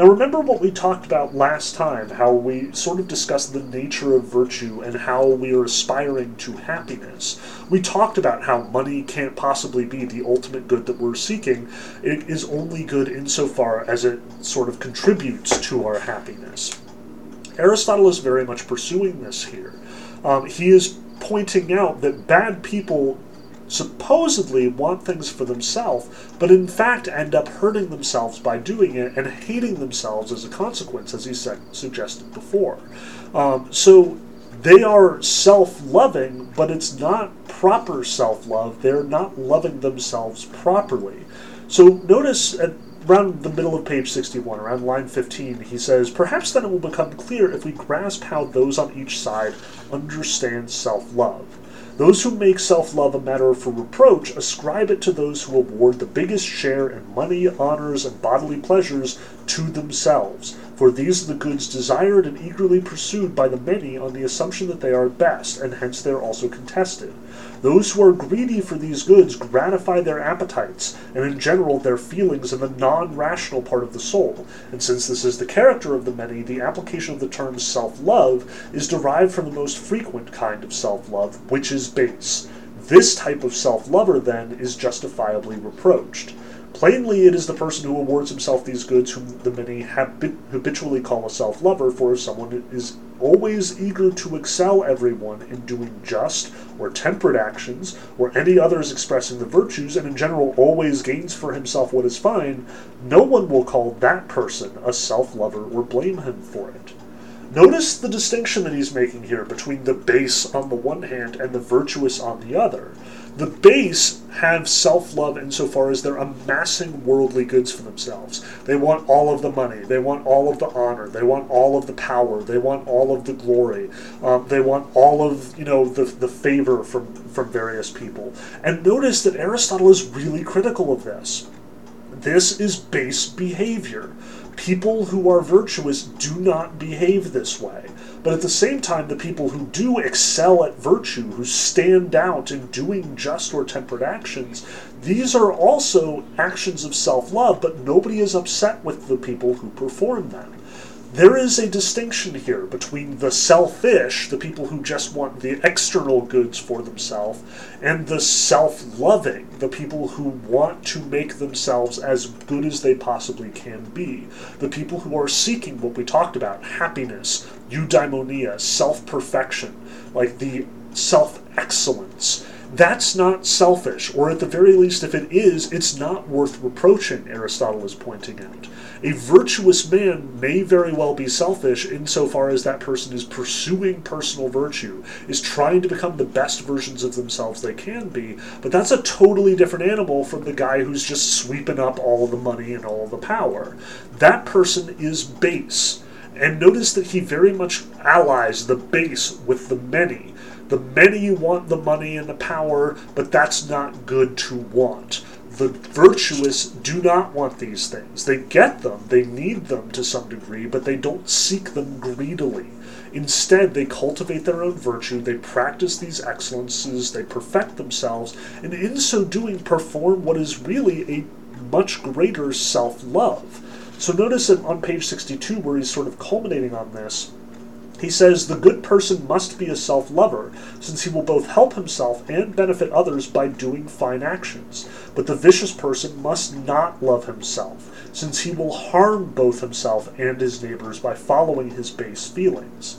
Now, remember what we talked about last time, how we sort of discussed the nature of virtue and how we are aspiring to happiness. We talked about how money can't possibly be the ultimate good that we're seeking. It is only good insofar as it sort of contributes to our happiness. Aristotle is very much pursuing this here. Um, he is pointing out that bad people supposedly want things for themselves, but in fact end up hurting themselves by doing it and hating themselves as a consequence, as he said, suggested before. Um, so they are self loving, but it's not proper self love. They're not loving themselves properly. So notice at around the middle of page 61, around line 15, he says, Perhaps then it will become clear if we grasp how those on each side understand self love. Those who make self love a matter for reproach ascribe it to those who award the biggest share in money, honors, and bodily pleasures to themselves. for these are the goods desired and eagerly pursued by the many on the assumption that they are best, and hence they are also contested. Those who are greedy for these goods gratify their appetites, and in general their feelings in the non rational part of the soul. And since this is the character of the many, the application of the term self love is derived from the most frequent kind of self love, which is base. This type of self lover, then, is justifiably reproached. Plainly, it is the person who awards himself these goods whom the many habit- habitually call a self lover, for if someone is always eager to excel everyone in doing just or temperate actions, or any others expressing the virtues, and in general always gains for himself what is fine, no one will call that person a self lover or blame him for it. Notice the distinction that he's making here between the base on the one hand and the virtuous on the other. The base have self love insofar as they're amassing worldly goods for themselves. They want all of the money, they want all of the honor, they want all of the power, they want all of the glory, um, they want all of you know the, the favor from, from various people. And notice that Aristotle is really critical of this. This is base behavior. People who are virtuous do not behave this way. But at the same time, the people who do excel at virtue, who stand out in doing just or temperate actions, these are also actions of self love, but nobody is upset with the people who perform them there is a distinction here between the selfish, the people who just want the external goods for themselves, and the self loving, the people who want to make themselves as good as they possibly can be. The people who are seeking what we talked about happiness, eudaimonia, self perfection, like the self excellence. That's not selfish, or at the very least, if it is, it's not worth reproaching, Aristotle is pointing out. A virtuous man may very well be selfish insofar as that person is pursuing personal virtue, is trying to become the best versions of themselves they can be, but that's a totally different animal from the guy who's just sweeping up all the money and all the power. That person is base. And notice that he very much allies the base with the many. The many want the money and the power, but that's not good to want. The virtuous do not want these things. They get them, they need them to some degree, but they don't seek them greedily. Instead, they cultivate their own virtue, they practice these excellences, they perfect themselves, and in so doing perform what is really a much greater self love. So notice that on page 62, where he's sort of culminating on this, he says the good person must be a self lover, since he will both help himself and benefit others by doing fine actions. But the vicious person must not love himself, since he will harm both himself and his neighbors by following his base feelings.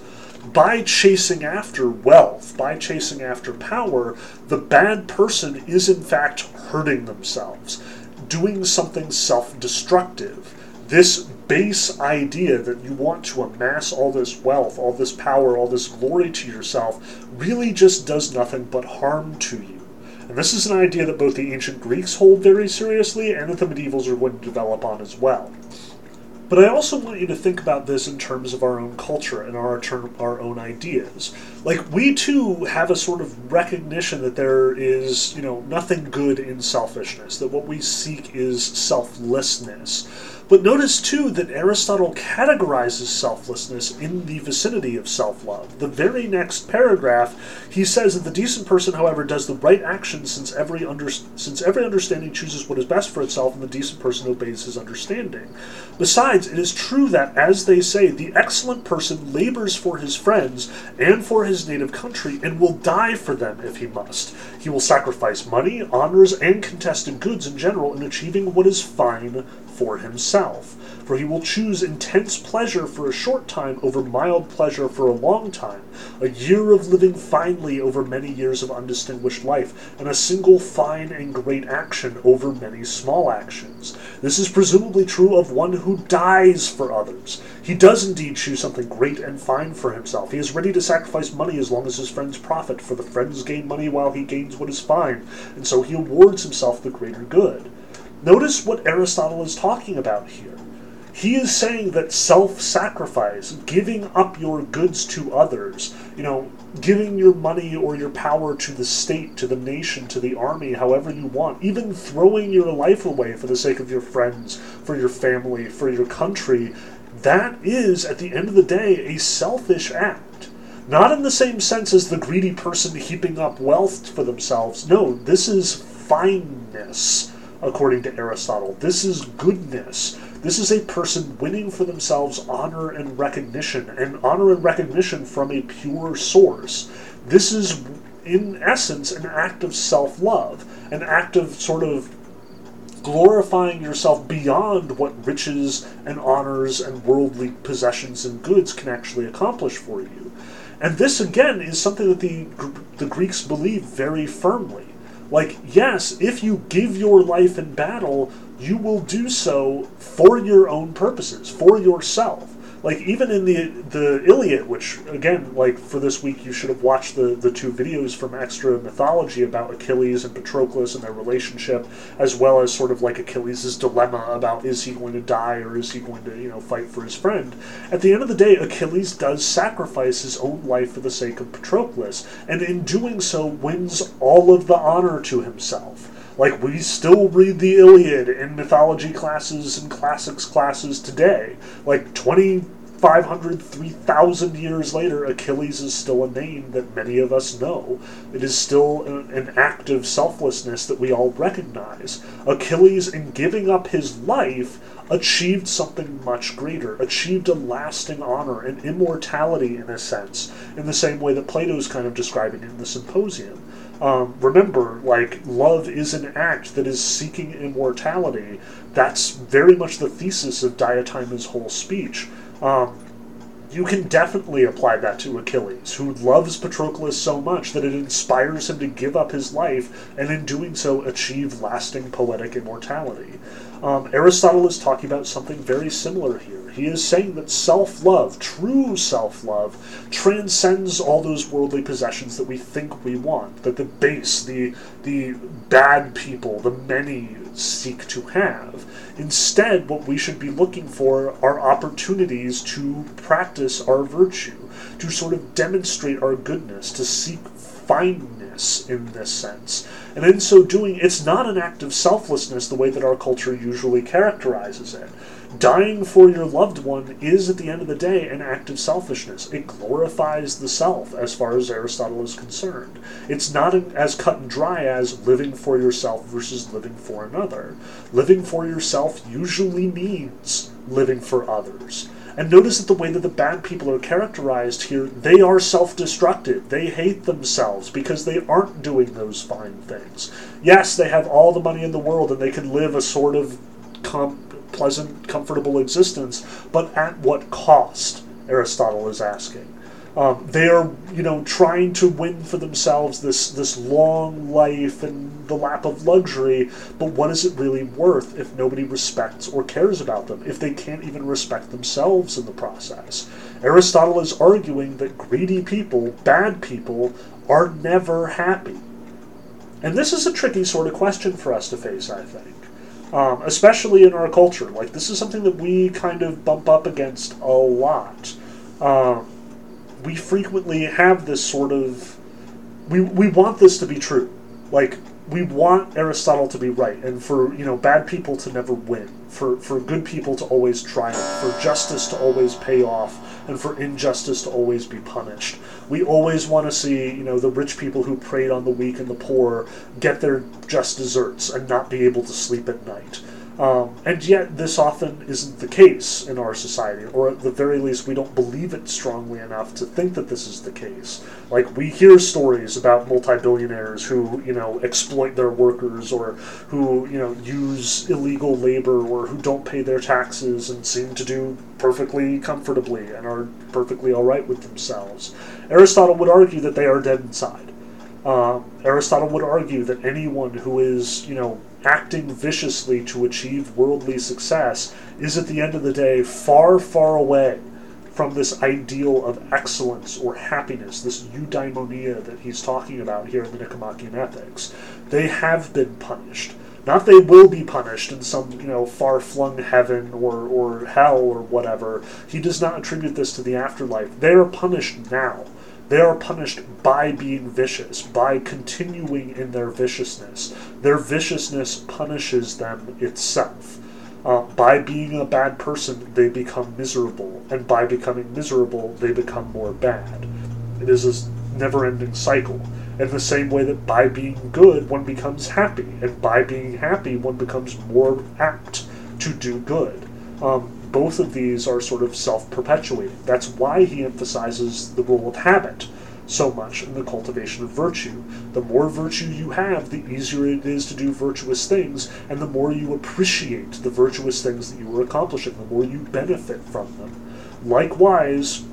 By chasing after wealth, by chasing after power, the bad person is in fact hurting themselves, doing something self destructive. This base idea that you want to amass all this wealth, all this power, all this glory to yourself really just does nothing but harm to you. And this is an idea that both the ancient Greeks hold very seriously and that the medievals are going to develop on as well. But I also want you to think about this in terms of our own culture and our our own ideas. Like we too have a sort of recognition that there is, you know, nothing good in selfishness. That what we seek is selflessness. But notice too that Aristotle categorizes selflessness in the vicinity of self love. The very next paragraph, he says that the decent person, however, does the right action since every, under, since every understanding chooses what is best for itself, and the decent person obeys his understanding. Besides, it is true that, as they say, the excellent person labors for his friends and for his native country, and will die for them if he must. He will sacrifice money, honors, and contested goods in general in achieving what is fine for himself. For he will choose intense pleasure for a short time over mild pleasure for a long time, a year of living finely over many years of undistinguished life, and a single fine and great action over many small actions. This is presumably true of one who dies for others. He does indeed choose something great and fine for himself. He is ready to sacrifice money as long as his friends profit, for the friends gain money while he gains what is fine, and so he awards himself the greater good. Notice what Aristotle is talking about here. He is saying that self sacrifice, giving up your goods to others, you know, giving your money or your power to the state, to the nation, to the army, however you want, even throwing your life away for the sake of your friends, for your family, for your country, that is, at the end of the day, a selfish act. Not in the same sense as the greedy person heaping up wealth for themselves. No, this is fineness, according to Aristotle. This is goodness. This is a person winning for themselves honor and recognition, and honor and recognition from a pure source. This is, in essence, an act of self love, an act of sort of glorifying yourself beyond what riches and honors and worldly possessions and goods can actually accomplish for you. And this, again, is something that the, the Greeks believe very firmly. Like, yes, if you give your life in battle, you will do so for your own purposes, for yourself like even in the the Iliad, which again, like for this week, you should have watched the the two videos from Extra Mythology about Achilles and Patroclus and their relationship, as well as sort of like Achilles' dilemma about is he going to die or is he going to you know fight for his friend. At the end of the day, Achilles does sacrifice his own life for the sake of Patroclus, and in doing so, wins all of the honor to himself. Like, we still read the Iliad in mythology classes and classics classes today. Like, 2,500, 3,000 years later, Achilles is still a name that many of us know. It is still an act of selflessness that we all recognize. Achilles, in giving up his life, achieved something much greater, achieved a lasting honor and immortality in a sense, in the same way that Plato's kind of describing it in the Symposium. Um, remember, like, love is an act that is seeking immortality. That's very much the thesis of Diotima's whole speech. Um, you can definitely apply that to Achilles, who loves Patroclus so much that it inspires him to give up his life and in doing so achieve lasting poetic immortality. Um, Aristotle is talking about something very similar here. He is saying that self love, true self love, transcends all those worldly possessions that we think we want, that the base, the, the bad people, the many seek to have. Instead, what we should be looking for are opportunities to practice our virtue, to sort of demonstrate our goodness, to seek in this sense. And in so doing, it's not an act of selflessness the way that our culture usually characterizes it. Dying for your loved one is, at the end of the day, an act of selfishness. It glorifies the self, as far as Aristotle is concerned. It's not as cut and dry as living for yourself versus living for another. Living for yourself usually means living for others. And notice that the way that the bad people are characterized here, they are self destructive. They hate themselves because they aren't doing those fine things. Yes, they have all the money in the world and they can live a sort of com- pleasant, comfortable existence, but at what cost? Aristotle is asking. Um, they are, you know, trying to win for themselves this this long life and the lap of luxury. But what is it really worth if nobody respects or cares about them? If they can't even respect themselves in the process? Aristotle is arguing that greedy people, bad people, are never happy. And this is a tricky sort of question for us to face, I think. Um, especially in our culture. Like, this is something that we kind of bump up against a lot. Um, we frequently have this sort of we we want this to be true. Like we want Aristotle to be right and for, you know, bad people to never win, for for good people to always triumph, for justice to always pay off, and for injustice to always be punished. We always want to see, you know, the rich people who preyed on the weak and the poor get their just desserts and not be able to sleep at night. Um, and yet, this often isn't the case in our society, or at the very least, we don't believe it strongly enough to think that this is the case. Like, we hear stories about multi billionaires who, you know, exploit their workers, or who, you know, use illegal labor, or who don't pay their taxes and seem to do perfectly comfortably and are perfectly alright with themselves. Aristotle would argue that they are dead inside. Uh, Aristotle would argue that anyone who is, you know, acting viciously to achieve worldly success is at the end of the day far, far away from this ideal of excellence or happiness, this eudaimonia that he's talking about here in the Nicomachean Ethics. They have been punished. Not they will be punished in some, you know, far flung heaven or, or hell or whatever. He does not attribute this to the afterlife. They are punished now. They are punished by being vicious, by continuing in their viciousness. Their viciousness punishes them itself. Uh, by being a bad person, they become miserable, and by becoming miserable, they become more bad. It is a never ending cycle. In the same way that by being good, one becomes happy, and by being happy, one becomes more apt to do good. Um, both of these are sort of self perpetuating. That's why he emphasizes the role of habit so much in the cultivation of virtue. The more virtue you have, the easier it is to do virtuous things, and the more you appreciate the virtuous things that you are accomplishing, the more you benefit from them. Likewise,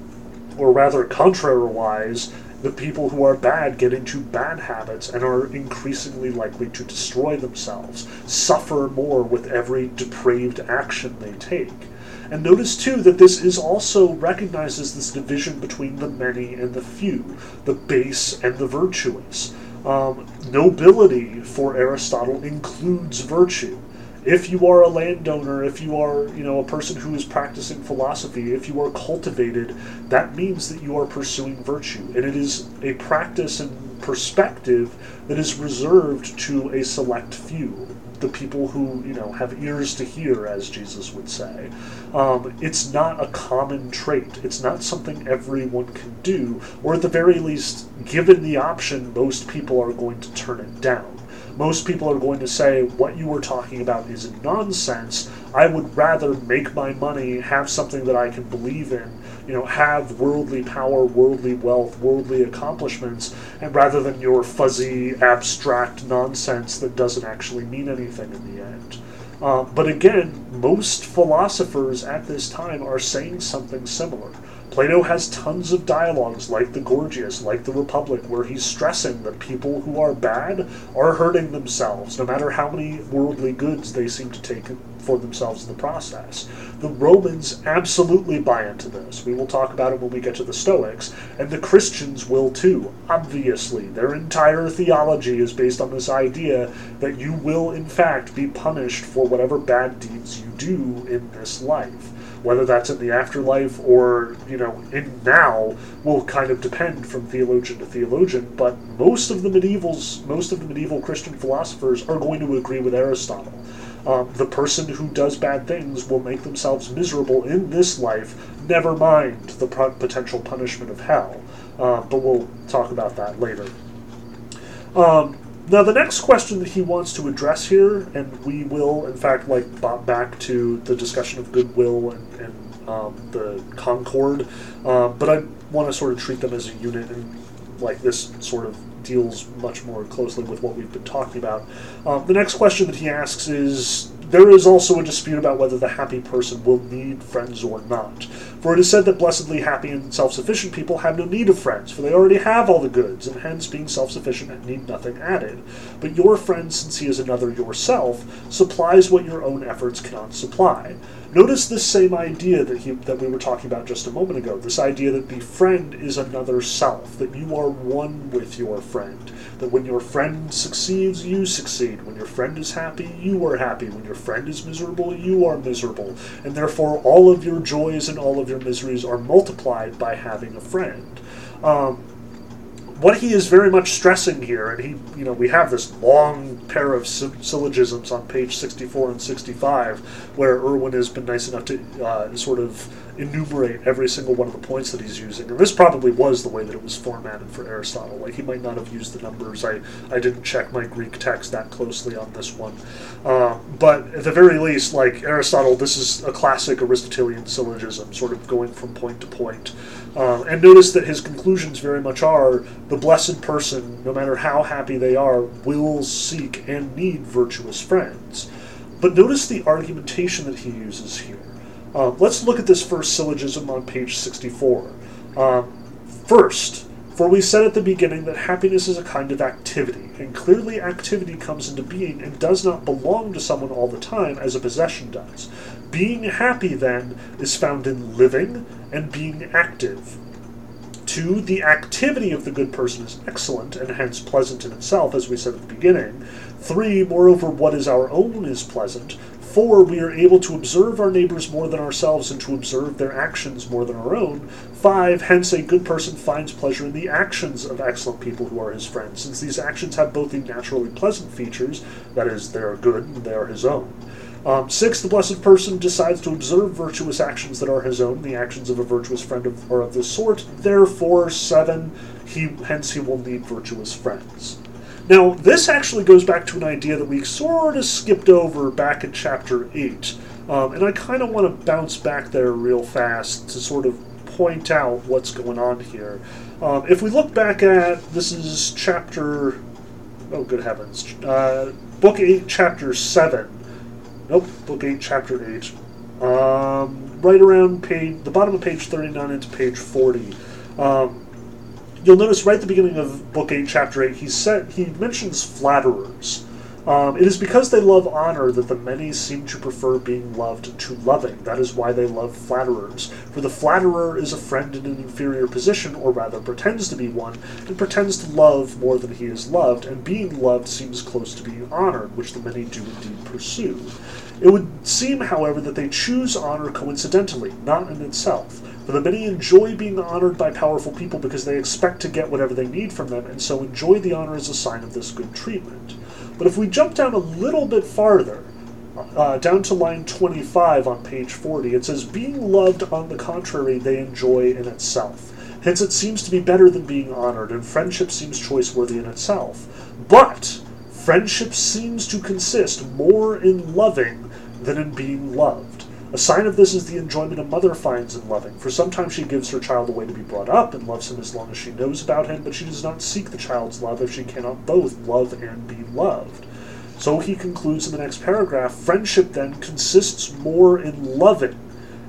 or rather contrariwise, the people who are bad get into bad habits and are increasingly likely to destroy themselves, suffer more with every depraved action they take. And notice too that this is also recognizes this division between the many and the few, the base and the virtuous. Um, nobility for Aristotle includes virtue. If you are a landowner, if you are, you know, a person who is practicing philosophy, if you are cultivated, that means that you are pursuing virtue, and it is a practice and perspective that is reserved to a select few the people who you know have ears to hear, as Jesus would say. Um, it's not a common trait. It's not something everyone can do, or at the very least, given the option, most people are going to turn it down. Most people are going to say, What you were talking about is nonsense. I would rather make my money, have something that I can believe in, you know, have worldly power, worldly wealth, worldly accomplishments, and rather than your fuzzy, abstract nonsense that doesn't actually mean anything in the end. Uh, but again, most philosophers at this time are saying something similar. Plato has tons of dialogues like the Gorgias, like the Republic, where he's stressing that people who are bad are hurting themselves, no matter how many worldly goods they seem to take for themselves in the process. The Romans absolutely buy into this. We will talk about it when we get to the Stoics, and the Christians will too, obviously. Their entire theology is based on this idea that you will, in fact, be punished for whatever bad deeds you do in this life whether that's in the afterlife or you know in now will kind of depend from theologian to theologian but most of the medievals most of the medieval christian philosophers are going to agree with aristotle um, the person who does bad things will make themselves miserable in this life never mind the potential punishment of hell. Uh, but we'll talk about that later. Um, now, the next question that he wants to address here, and we will, in fact, like bop back to the discussion of goodwill and, and um, the concord, uh, but I want to sort of treat them as a unit, and like this sort of deals much more closely with what we've been talking about. Um, the next question that he asks is there is also a dispute about whether the happy person will need friends or not. For it is said that blessedly happy and self sufficient people have no need of friends, for they already have all the goods, and hence, being self sufficient, need nothing added. But your friend, since he is another yourself, supplies what your own efforts cannot supply. Notice this same idea that he that we were talking about just a moment ago. This idea that the friend is another self, that you are one with your friend. That when your friend succeeds, you succeed. When your friend is happy, you are happy. When your friend is miserable, you are miserable. And therefore, all of your joys and all of your miseries are multiplied by having a friend. Um, what he is very much stressing here, and he, you know, we have this long pair of syllogisms on page 64 and 65, where Irwin has been nice enough to uh, sort of enumerate every single one of the points that he's using. And this probably was the way that it was formatted for Aristotle. Like he might not have used the numbers. I, I didn't check my Greek text that closely on this one. Uh, but at the very least, like Aristotle, this is a classic Aristotelian syllogism, sort of going from point to point. Um, and notice that his conclusions very much are the blessed person, no matter how happy they are, will seek and need virtuous friends. But notice the argumentation that he uses here. Uh, let's look at this first syllogism on page 64. Um, first, for we said at the beginning that happiness is a kind of activity, and clearly activity comes into being and does not belong to someone all the time as a possession does. Being happy, then, is found in living and being active. Two, the activity of the good person is excellent and hence pleasant in itself, as we said at the beginning. Three, moreover, what is our own is pleasant. Four, we are able to observe our neighbors more than ourselves and to observe their actions more than our own. Five, hence a good person finds pleasure in the actions of excellent people who are his friends, since these actions have both the naturally pleasant features, that is, they are good and they are his own. Um, six, the blessed person decides to observe virtuous actions that are his own. The actions of a virtuous friend of, are of this sort. Therefore, seven, he hence he will need virtuous friends. Now, this actually goes back to an idea that we sort of skipped over back in chapter 8. Um, and I kind of want to bounce back there real fast to sort of point out what's going on here. Um, if we look back at this is chapter. Oh, good heavens. Uh, book 8, chapter 7. Nope, book 8, chapter 8. Um, right around page, the bottom of page 39 into page 40. Um, you'll notice right at the beginning of book 8 chapter 8 he said he mentions flatterers um, it is because they love honor that the many seem to prefer being loved to loving. That is why they love flatterers. For the flatterer is a friend in an inferior position, or rather pretends to be one, and pretends to love more than he is loved, and being loved seems close to being honored, which the many do indeed pursue. It would seem, however, that they choose honor coincidentally, not in itself. For the many enjoy being honored by powerful people because they expect to get whatever they need from them, and so enjoy the honor as a sign of this good treatment. But if we jump down a little bit farther, uh, down to line 25 on page 40, it says, Being loved, on the contrary, they enjoy in itself. Hence, it seems to be better than being honored, and friendship seems choiceworthy in itself. But friendship seems to consist more in loving than in being loved. A sign of this is the enjoyment a mother finds in loving, for sometimes she gives her child away to be brought up and loves him as long as she knows about him, but she does not seek the child's love if she cannot both love and be loved. So he concludes in the next paragraph friendship then consists more in loving,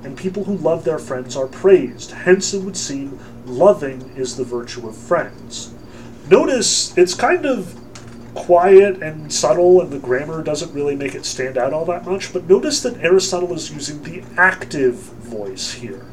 and people who love their friends are praised. Hence, it would seem loving is the virtue of friends. Notice it's kind of quiet and subtle, and the grammar doesn't really make it stand out all that much. But notice that Aristotle is using the active voice here.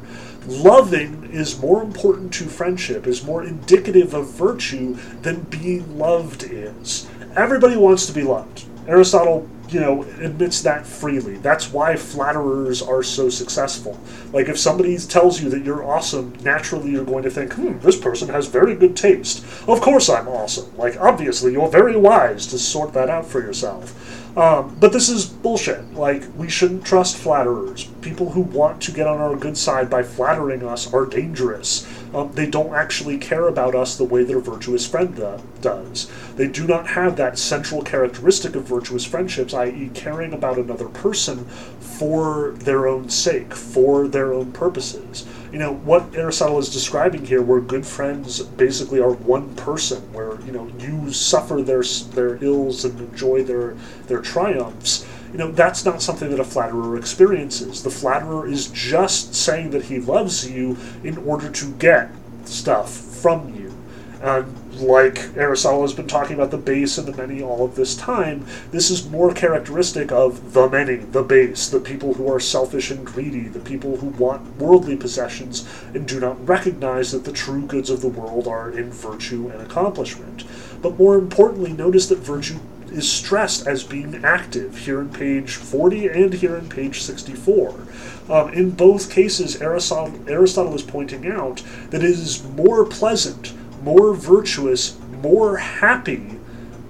Loving is more important to friendship, is more indicative of virtue than being loved is. Everybody wants to be loved. Aristotle you know, admits that freely. That's why flatterers are so successful. Like, if somebody tells you that you're awesome, naturally you're going to think, hmm, this person has very good taste. Of course I'm awesome. Like, obviously, you're very wise to sort that out for yourself. Um, but this is bullshit. Like, we shouldn't trust flatterers. People who want to get on our good side by flattering us are dangerous. Um, they don't actually care about us the way their virtuous friend do- does. They do not have that central characteristic of virtuous friendships, i.e., caring about another person for their own sake, for their own purposes you know what Aristotle is describing here, where good friends basically are one person, where you know you suffer their their ills and enjoy their their triumphs. You know that's not something that a flatterer experiences. The flatterer is just saying that he loves you in order to get stuff from you. And like Aristotle has been talking about the base and the many all of this time, this is more characteristic of the many, the base, the people who are selfish and greedy, the people who want worldly possessions and do not recognize that the true goods of the world are in virtue and accomplishment. But more importantly, notice that virtue is stressed as being active here in page 40 and here in page 64. Um, in both cases, Aristotle, Aristotle is pointing out that it is more pleasant more virtuous, more happy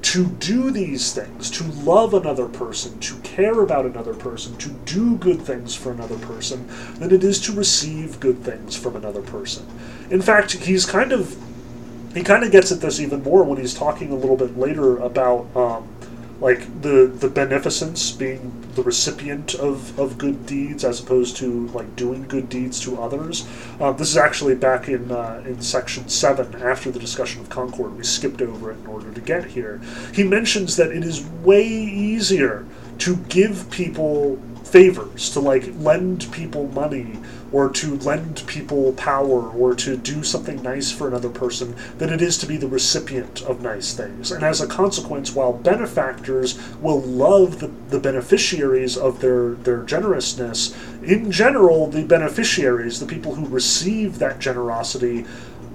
to do these things, to love another person, to care about another person, to do good things for another person, than it is to receive good things from another person. In fact, he's kind of he kind of gets at this even more when he's talking a little bit later about um, like the the beneficence being the recipient of, of good deeds as opposed to like doing good deeds to others. Uh, this is actually back in uh, in section seven after the discussion of Concord. We skipped over it in order to get here. He mentions that it is way easier to give people favors, to like lend people money or to lend people power or to do something nice for another person than it is to be the recipient of nice things. And as a consequence, while benefactors will love the, the beneficiaries of their, their generousness, in general, the beneficiaries, the people who receive that generosity,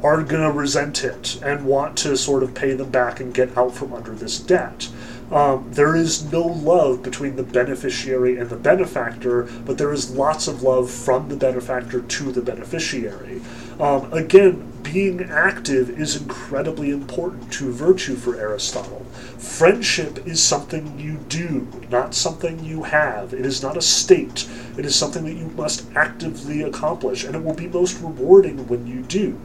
are going to resent it and want to sort of pay them back and get out from under this debt. Um, there is no love between the beneficiary and the benefactor, but there is lots of love from the benefactor to the beneficiary. Um, again, being active is incredibly important to virtue for Aristotle. Friendship is something you do, not something you have. It is not a state. It is something that you must actively accomplish, and it will be most rewarding when you do.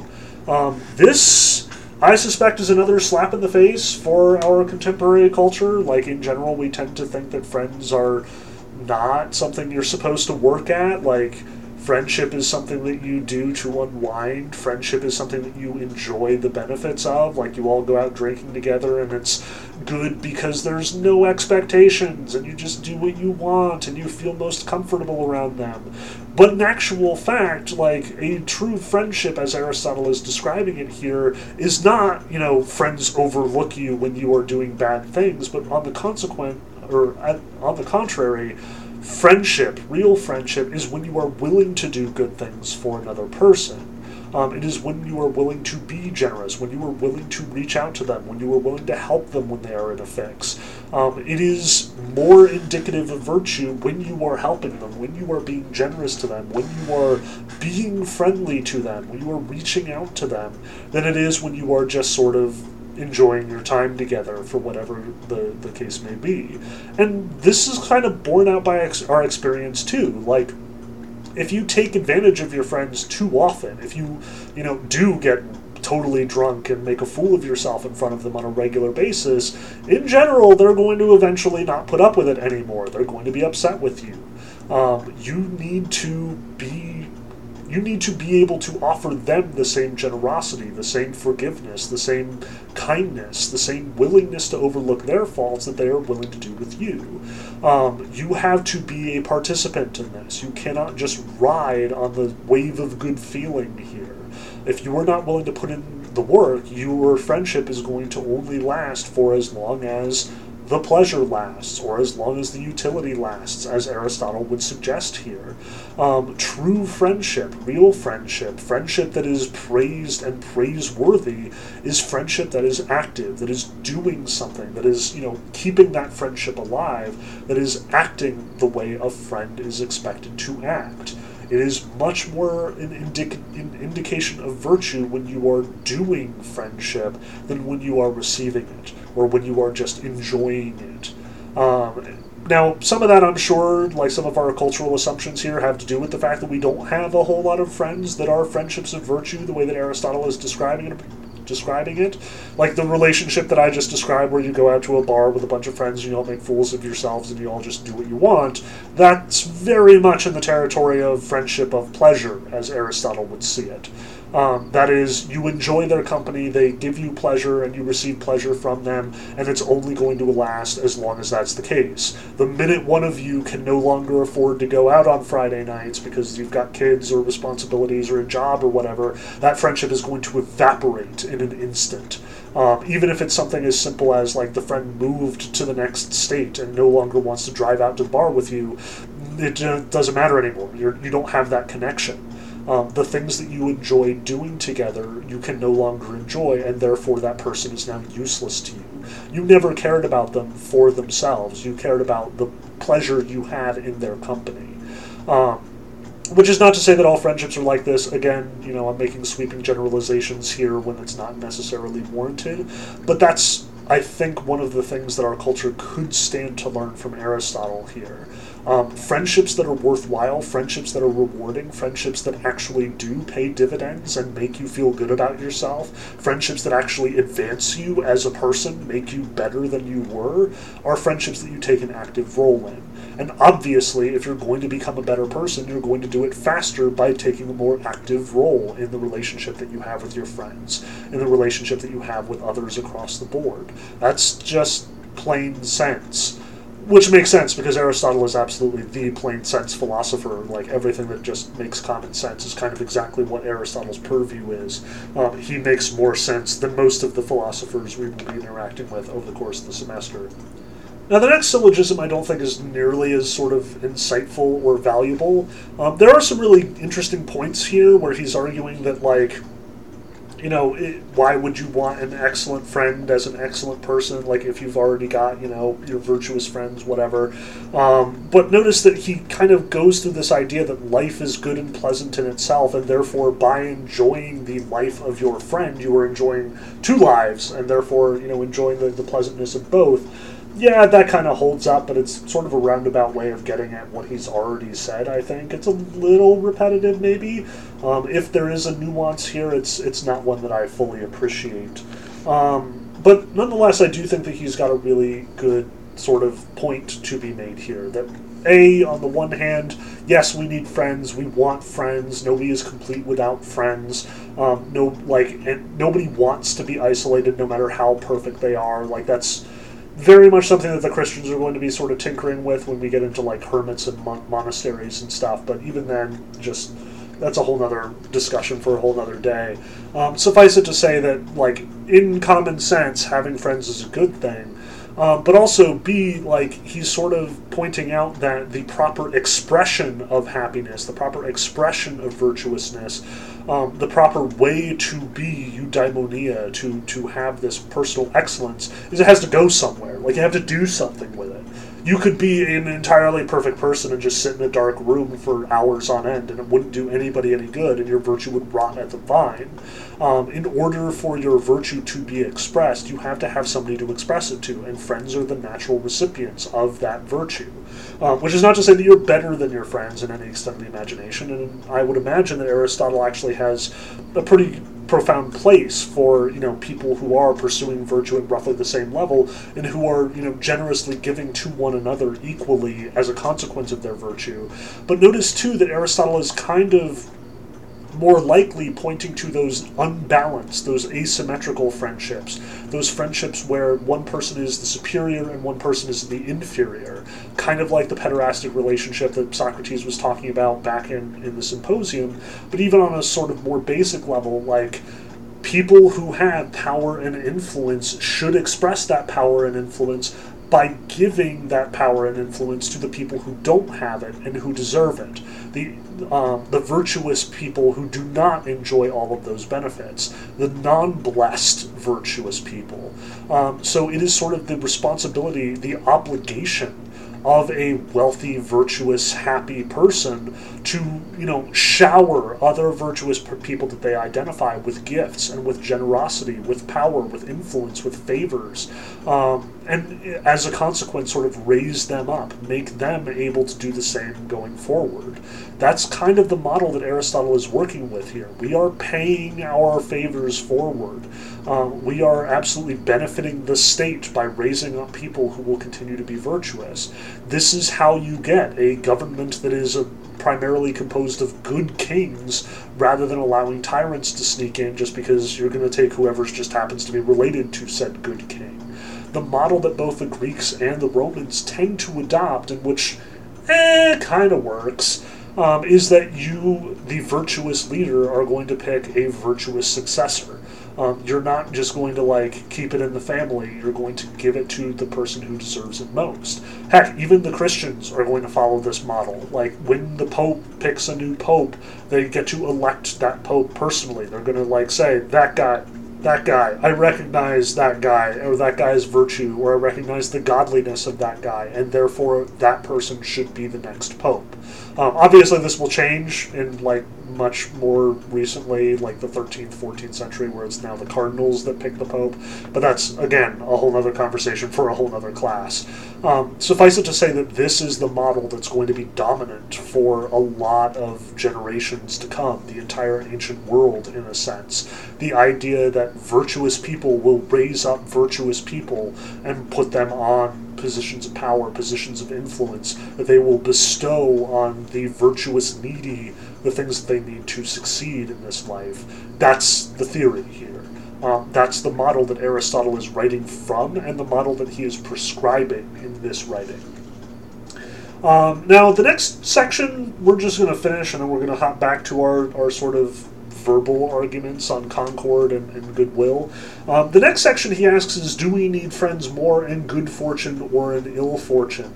Um, this, I suspect, is another slap in the face for our contemporary culture. Like, in general, we tend to think that friends are not something you're supposed to work at. Like, friendship is something that you do to unwind. Friendship is something that you enjoy the benefits of. Like you all go out drinking together and it's good because there's no expectations and you just do what you want and you feel most comfortable around them. But in actual fact, like a true friendship, as Aristotle is describing it here, is not, you know, friends overlook you when you are doing bad things, but on the consequent, or on the contrary, friendship, real friendship, is when you are willing to do good things for another person. Um, it is when you are willing to be generous, when you are willing to reach out to them, when you are willing to help them when they are in a fix. Um, it is more indicative of virtue when you are helping them, when you are being generous to them, when you are being friendly to them, when you are reaching out to them, than it is when you are just sort of enjoying your time together for whatever the, the case may be. And this is kind of borne out by ex- our experience too. Like, if you take advantage of your friends too often, if you, you know, do get totally drunk and make a fool of yourself in front of them on a regular basis, in general, they're going to eventually not put up with it anymore. They're going to be upset with you. Um, you need to be you need to be able to offer them the same generosity, the same forgiveness, the same kindness, the same willingness to overlook their faults that they are willing to do with you. Um, you have to be a participant in this. You cannot just ride on the wave of good feeling here. If you are not willing to put in the work, your friendship is going to only last for as long as the pleasure lasts, or as long as the utility lasts, as Aristotle would suggest here. Um, true friendship, real friendship, friendship that is praised and praiseworthy, is friendship that is active, that is doing something, that is, you know, keeping that friendship alive, that is acting the way a friend is expected to act. It is much more an, indic- indication of virtue when you are doing friendship than when you are receiving it or when you are just enjoying it. Um, now, some of that I'm sure, like some of our cultural assumptions here, have to do with the fact that we don't have a whole lot of friends that are friendships of virtue, the way that Aristotle is describing it. Describing it, like the relationship that I just described, where you go out to a bar with a bunch of friends and you all make fools of yourselves and you all just do what you want. That's very much in the territory of friendship of pleasure, as Aristotle would see it. Um, that is, you enjoy their company, they give you pleasure, and you receive pleasure from them, and it's only going to last as long as that's the case. The minute one of you can no longer afford to go out on Friday nights because you've got kids or responsibilities or a job or whatever, that friendship is going to evaporate in an instant. Um, even if it's something as simple as like the friend moved to the next state and no longer wants to drive out to the bar with you, it doesn't matter anymore. You're, you don't have that connection um, the things that you enjoy doing together you can no longer enjoy, and therefore that person is now useless to you. You never cared about them for themselves. You cared about the pleasure you had in their company. Um, which is not to say that all friendships are like this. Again, you know, I'm making sweeping generalizations here when it's not necessarily warranted. But that's, I think, one of the things that our culture could stand to learn from Aristotle here. Um, friendships that are worthwhile, friendships that are rewarding, friendships that actually do pay dividends and make you feel good about yourself, friendships that actually advance you as a person, make you better than you were, are friendships that you take an active role in. And obviously, if you're going to become a better person, you're going to do it faster by taking a more active role in the relationship that you have with your friends, in the relationship that you have with others across the board. That's just plain sense which makes sense because Aristotle is absolutely the plain sense philosopher. Like everything that just makes common sense is kind of exactly what Aristotle's purview is. Um, he makes more sense than most of the philosophers we will be interacting with over the course of the semester. Now, the next syllogism I don't think is nearly as sort of insightful or valuable. Um, there are some really interesting points here where he's arguing that, like, you know, it, why would you want an excellent friend as an excellent person? Like if you've already got, you know, your virtuous friends, whatever. Um, but notice that he kind of goes through this idea that life is good and pleasant in itself, and therefore by enjoying the life of your friend, you are enjoying two lives, and therefore, you know, enjoying the, the pleasantness of both yeah, that kind of holds up, but it's sort of a roundabout way of getting at what he's already said. I think it's a little repetitive, maybe. Um, if there is a nuance here, it's it's not one that I fully appreciate. Um, but nonetheless, I do think that he's got a really good sort of point to be made here. That a on the one hand, yes, we need friends. We want friends. Nobody is complete without friends. Um, no, like, nobody wants to be isolated, no matter how perfect they are. Like that's very much something that the Christians are going to be sort of tinkering with when we get into like hermits and mon- monasteries and stuff. But even then, just that's a whole nother discussion for a whole nother day. Um, suffice it to say that, like, in common sense, having friends is a good thing. Um, but also, B, like, he's sort of pointing out that the proper expression of happiness, the proper expression of virtuousness, um, the proper way to be eudaimonia, to, to have this personal excellence, is it has to go somewhere. Like, you have to do something with it. You could be an entirely perfect person and just sit in a dark room for hours on end, and it wouldn't do anybody any good, and your virtue would rot at the vine. Um, in order for your virtue to be expressed, you have to have somebody to express it to, and friends are the natural recipients of that virtue. Um, which is not to say that you're better than your friends in any extent of the imagination, and I would imagine that Aristotle actually has a pretty profound place for you know people who are pursuing virtue at roughly the same level and who are you know generously giving to one another equally as a consequence of their virtue. But notice too that Aristotle is kind of more likely pointing to those unbalanced, those asymmetrical friendships, those friendships where one person is the superior and one person is the inferior, kind of like the pederastic relationship that Socrates was talking about back in, in the symposium, but even on a sort of more basic level, like people who have power and influence should express that power and influence by giving that power and influence to the people who don't have it and who deserve it. The um, the virtuous people who do not enjoy all of those benefits, the non blessed virtuous people. Um, so it is sort of the responsibility, the obligation of a wealthy, virtuous, happy person to, you know, shower other virtuous people that they identify with gifts and with generosity, with power, with influence, with favors, um, and as a consequence, sort of raise them up, make them able to do the same going forward. That's kind of the model that Aristotle is working with here. We are paying our favors forward. Um, we are absolutely benefiting the state by raising up people who will continue to be virtuous. This is how you get a government that is a, primarily composed of good kings rather than allowing tyrants to sneak in just because you're going to take whoever just happens to be related to said good king. The model that both the Greeks and the Romans tend to adopt, and which eh, kind of works, um, is that you, the virtuous leader, are going to pick a virtuous successor. Um, you're not just going to like keep it in the family. You're going to give it to the person who deserves it most. Heck, even the Christians are going to follow this model. Like when the Pope picks a new Pope, they get to elect that Pope personally. They're going to like say that guy, that guy. I recognize that guy or that guy's virtue, or I recognize the godliness of that guy, and therefore that person should be the next Pope. Um, obviously, this will change in like much more recently, like the 13th, 14th century, where it's now the cardinals that pick the pope. But that's again a whole other conversation for a whole other class. Um, suffice it to say that this is the model that's going to be dominant for a lot of generations to come, the entire ancient world, in a sense. The idea that virtuous people will raise up virtuous people and put them on positions of power, positions of influence, that they will bestow on the virtuous needy the things that they need to succeed in this life. That's the theory here. Um, that's the model that Aristotle is writing from, and the model that he is prescribing in this writing. Um, now, the next section we're just going to finish, and then we're going to hop back to our, our sort of verbal arguments on concord and, and goodwill. Um, the next section he asks is Do we need friends more in good fortune or in ill fortune?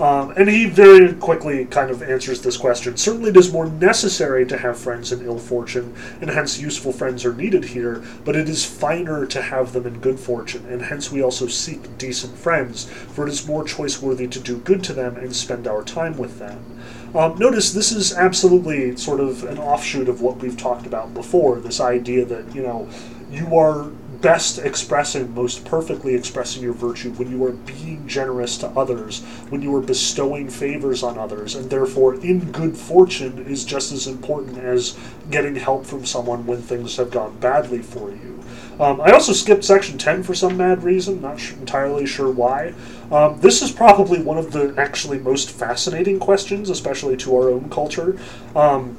Um, and he very quickly kind of answers this question. Certainly, it is more necessary to have friends in ill fortune, and hence useful friends are needed here, but it is finer to have them in good fortune, and hence we also seek decent friends, for it is more choice worthy to do good to them and spend our time with them. Um, notice this is absolutely sort of an offshoot of what we've talked about before this idea that, you know, you are best expressing, most perfectly expressing your virtue when you are being generous to others, when you are bestowing favors on others, and therefore, in good fortune, is just as important as getting help from someone when things have gone badly for you. Um, I also skipped section 10 for some mad reason, not sh- entirely sure why. Um, this is probably one of the actually most fascinating questions, especially to our own culture. Um,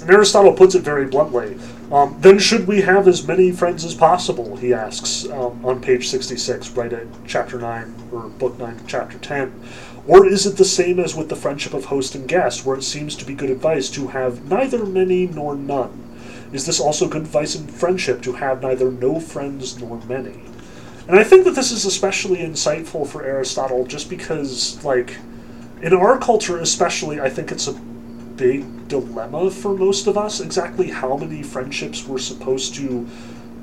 and Aristotle puts it very bluntly. Um, then should we have as many friends as possible? He asks um, on page 66, right at chapter 9, or book 9, chapter 10. Or is it the same as with the friendship of host and guest, where it seems to be good advice to have neither many nor none? Is this also good advice in friendship to have neither no friends nor many? And I think that this is especially insightful for Aristotle just because, like, in our culture especially, I think it's a big dilemma for most of us exactly how many friendships we're supposed to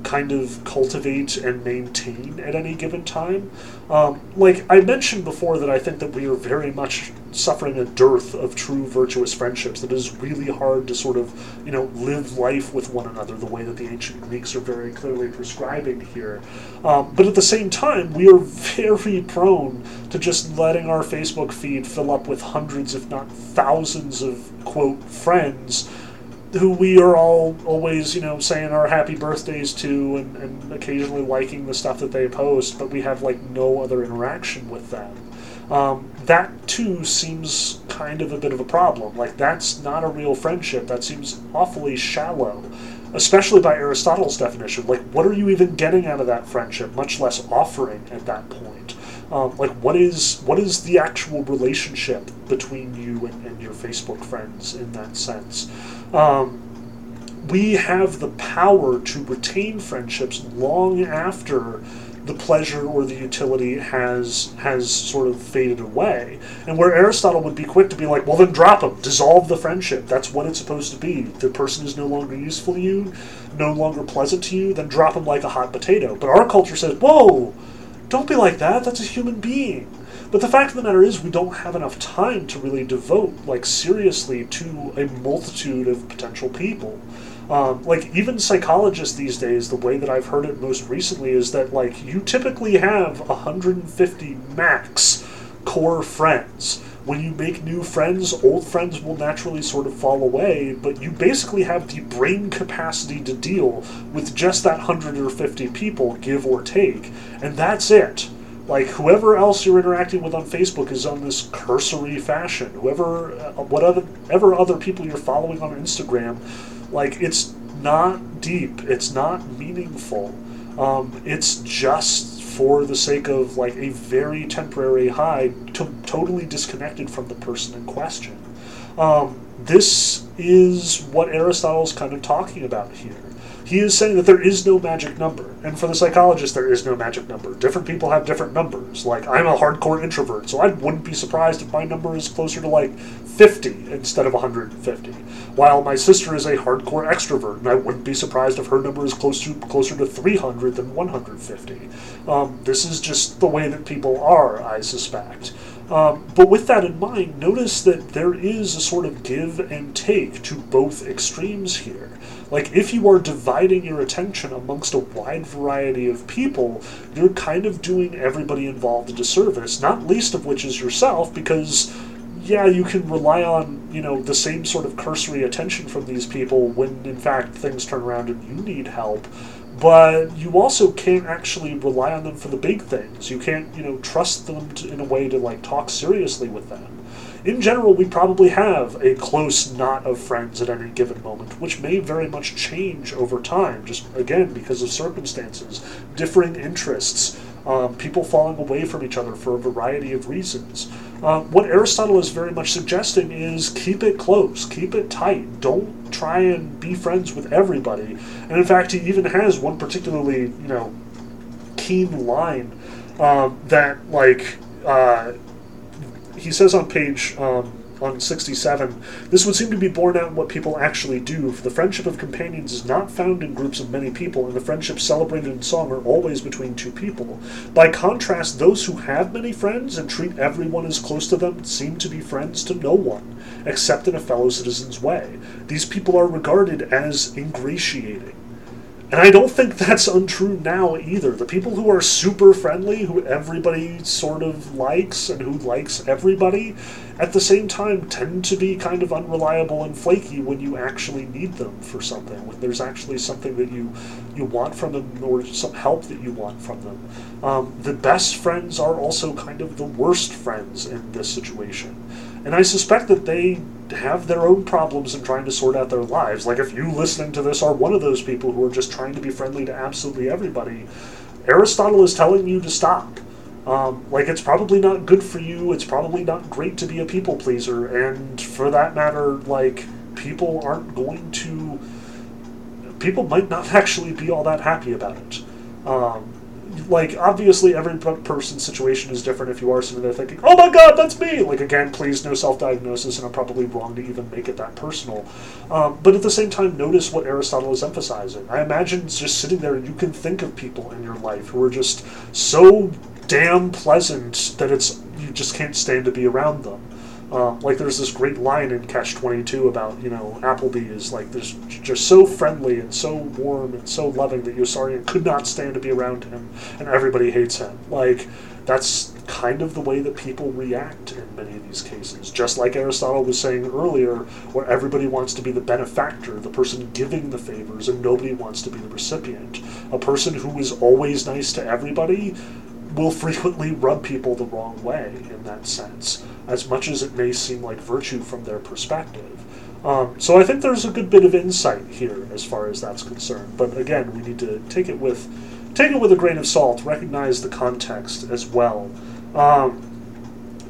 kind of cultivate and maintain at any given time. Um, like I mentioned before, that I think that we are very much suffering a dearth of true virtuous friendships. That it is really hard to sort of, you know, live life with one another the way that the ancient Greeks are very clearly prescribing here. Um, but at the same time, we are very prone to just letting our Facebook feed fill up with hundreds, if not thousands, of quote friends who we are all always, you know, saying our happy birthdays to and, and occasionally liking the stuff that they post, but we have like no other interaction with them. Um, that too seems kind of a bit of a problem. Like, that's not a real friendship. That seems awfully shallow, especially by Aristotle's definition. Like, what are you even getting out of that friendship, much less offering at that point? Um, like, what is what is the actual relationship between you and, and your Facebook friends in that sense? Um, we have the power to retain friendships long after the pleasure or the utility has has sort of faded away. And where Aristotle would be quick to be like, well, then drop them, dissolve the friendship. That's what it's supposed to be. The person is no longer useful to you, no longer pleasant to you, then drop them like a hot potato. But our culture says, whoa, don't be like that. That's a human being. But the fact of the matter is, we don't have enough time to really devote, like, seriously to a multitude of potential people. Um, like, even psychologists these days, the way that I've heard it most recently is that, like, you typically have 150 max core friends. When you make new friends, old friends will naturally sort of fall away, but you basically have the brain capacity to deal with just that 100 or 50 people, give or take, and that's it. Like whoever else you're interacting with on Facebook is on this cursory fashion. Whoever, uh, whatever other people you're following on Instagram, like it's not deep. It's not meaningful. Um, it's just for the sake of like a very temporary high, to- totally disconnected from the person in question. Um, this is what Aristotle's kind of talking about here. He is saying that there is no magic number. And for the psychologist, there is no magic number. Different people have different numbers. Like, I'm a hardcore introvert, so I wouldn't be surprised if my number is closer to like 50 instead of 150. While my sister is a hardcore extrovert, and I wouldn't be surprised if her number is close to, closer to 300 than 150. Um, this is just the way that people are, I suspect. Um, but with that in mind, notice that there is a sort of give and take to both extremes here. Like, if you are dividing your attention amongst a wide variety of people, you're kind of doing everybody involved a disservice, not least of which is yourself, because, yeah, you can rely on, you know, the same sort of cursory attention from these people when, in fact, things turn around and you need help. But you also can't actually rely on them for the big things. You can't, you know, trust them to, in a way to, like, talk seriously with them in general, we probably have a close knot of friends at any given moment, which may very much change over time, just again because of circumstances, differing interests, um, people falling away from each other for a variety of reasons. Uh, what Aristotle is very much suggesting is keep it close, keep it tight. Don't try and be friends with everybody. And in fact, he even has one particularly, you know, keen line um, that like. Uh, he says on page um, on 67, this would seem to be borne out in what people actually do, for the friendship of companions is not found in groups of many people, and the friendships celebrated in song are always between two people. By contrast, those who have many friends and treat everyone as close to them seem to be friends to no one, except in a fellow citizen's way. These people are regarded as ingratiating. And I don't think that's untrue now either. The people who are super friendly, who everybody sort of likes and who likes everybody, at the same time tend to be kind of unreliable and flaky when you actually need them for something. When there's actually something that you you want from them or some help that you want from them. Um, the best friends are also kind of the worst friends in this situation. And I suspect that they have their own problems in trying to sort out their lives. Like if you listening to this are one of those people who are just trying to be friendly to absolutely everybody, Aristotle is telling you to stop. Um, like it's probably not good for you. It's probably not great to be a people pleaser, and for that matter, like people aren't going to. People might not actually be all that happy about it. Um, like obviously every person's situation is different if you are sitting there thinking oh my god that's me! Like again please no self-diagnosis and i'm probably wrong to even make it that personal. Um, but at the same time notice what aristotle is emphasizing. I imagine just sitting there you can think of people in your life who are just so damn pleasant that it's you just can't stand to be around them um, like there's this great line in Catch Twenty Two about you know Appleby is like this just so friendly and so warm and so loving that Yossarian could not stand to be around him, and everybody hates him. Like that's kind of the way that people react in many of these cases. Just like Aristotle was saying earlier, where everybody wants to be the benefactor, the person giving the favors, and nobody wants to be the recipient. A person who is always nice to everybody will frequently rub people the wrong way in that sense as much as it may seem like virtue from their perspective. Um, so I think there's a good bit of insight here as far as that's concerned. But again, we need to take it with take it with a grain of salt, recognize the context as well. Um,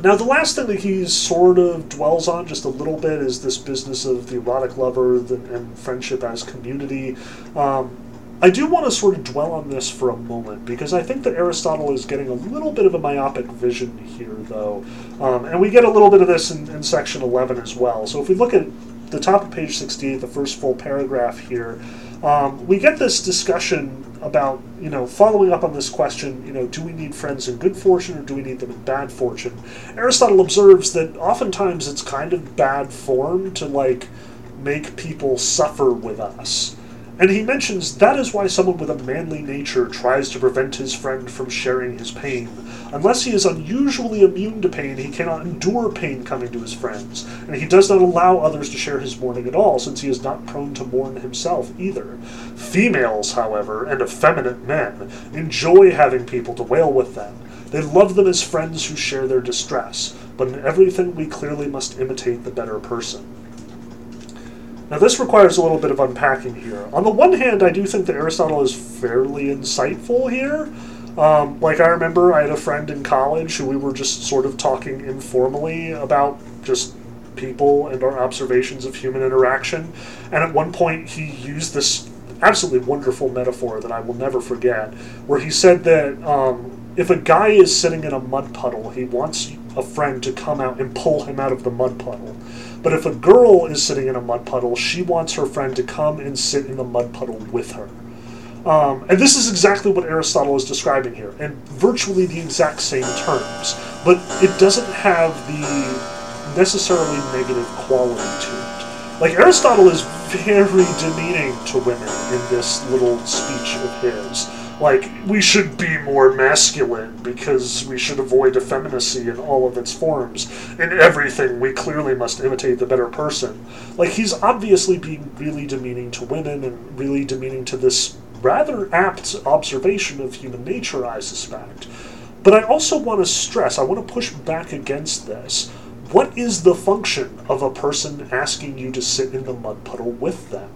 now, the last thing that he sort of dwells on just a little bit is this business of the erotic lover and friendship as community. Um, I do want to sort of dwell on this for a moment because I think that Aristotle is getting a little bit of a myopic vision here, though. Um, and we get a little bit of this in, in, section 11 as well. So if we look at the top of page 68, the first full paragraph here, um, we get this discussion about, you know, following up on this question, you know, do we need friends in good fortune or do we need them in bad fortune? Aristotle observes that oftentimes it's kind of bad form to, like, make people suffer with us. And he mentions that is why someone with a manly nature tries to prevent his friend from sharing his pain. Unless he is unusually immune to pain, he cannot endure pain coming to his friends, and he does not allow others to share his mourning at all, since he is not prone to mourn himself either. Females, however, and effeminate men, enjoy having people to wail with them. They love them as friends who share their distress, but in everything we clearly must imitate the better person. Now, this requires a little bit of unpacking here. On the one hand, I do think that Aristotle is fairly insightful here. Um, like, I remember I had a friend in college who we were just sort of talking informally about just people and our observations of human interaction. And at one point, he used this absolutely wonderful metaphor that I will never forget, where he said that um, if a guy is sitting in a mud puddle, he wants a friend to come out and pull him out of the mud puddle. But if a girl is sitting in a mud puddle, she wants her friend to come and sit in the mud puddle with her. Um, and this is exactly what Aristotle is describing here, in virtually the exact same terms. But it doesn't have the necessarily negative quality to it. Like, Aristotle is very demeaning to women in this little speech of his like we should be more masculine because we should avoid effeminacy in all of its forms. In everything, we clearly must imitate the better person. Like he's obviously being really demeaning to women and really demeaning to this rather apt observation of human nature, I suspect. But I also want to stress, I want to push back against this. What is the function of a person asking you to sit in the mud puddle with them?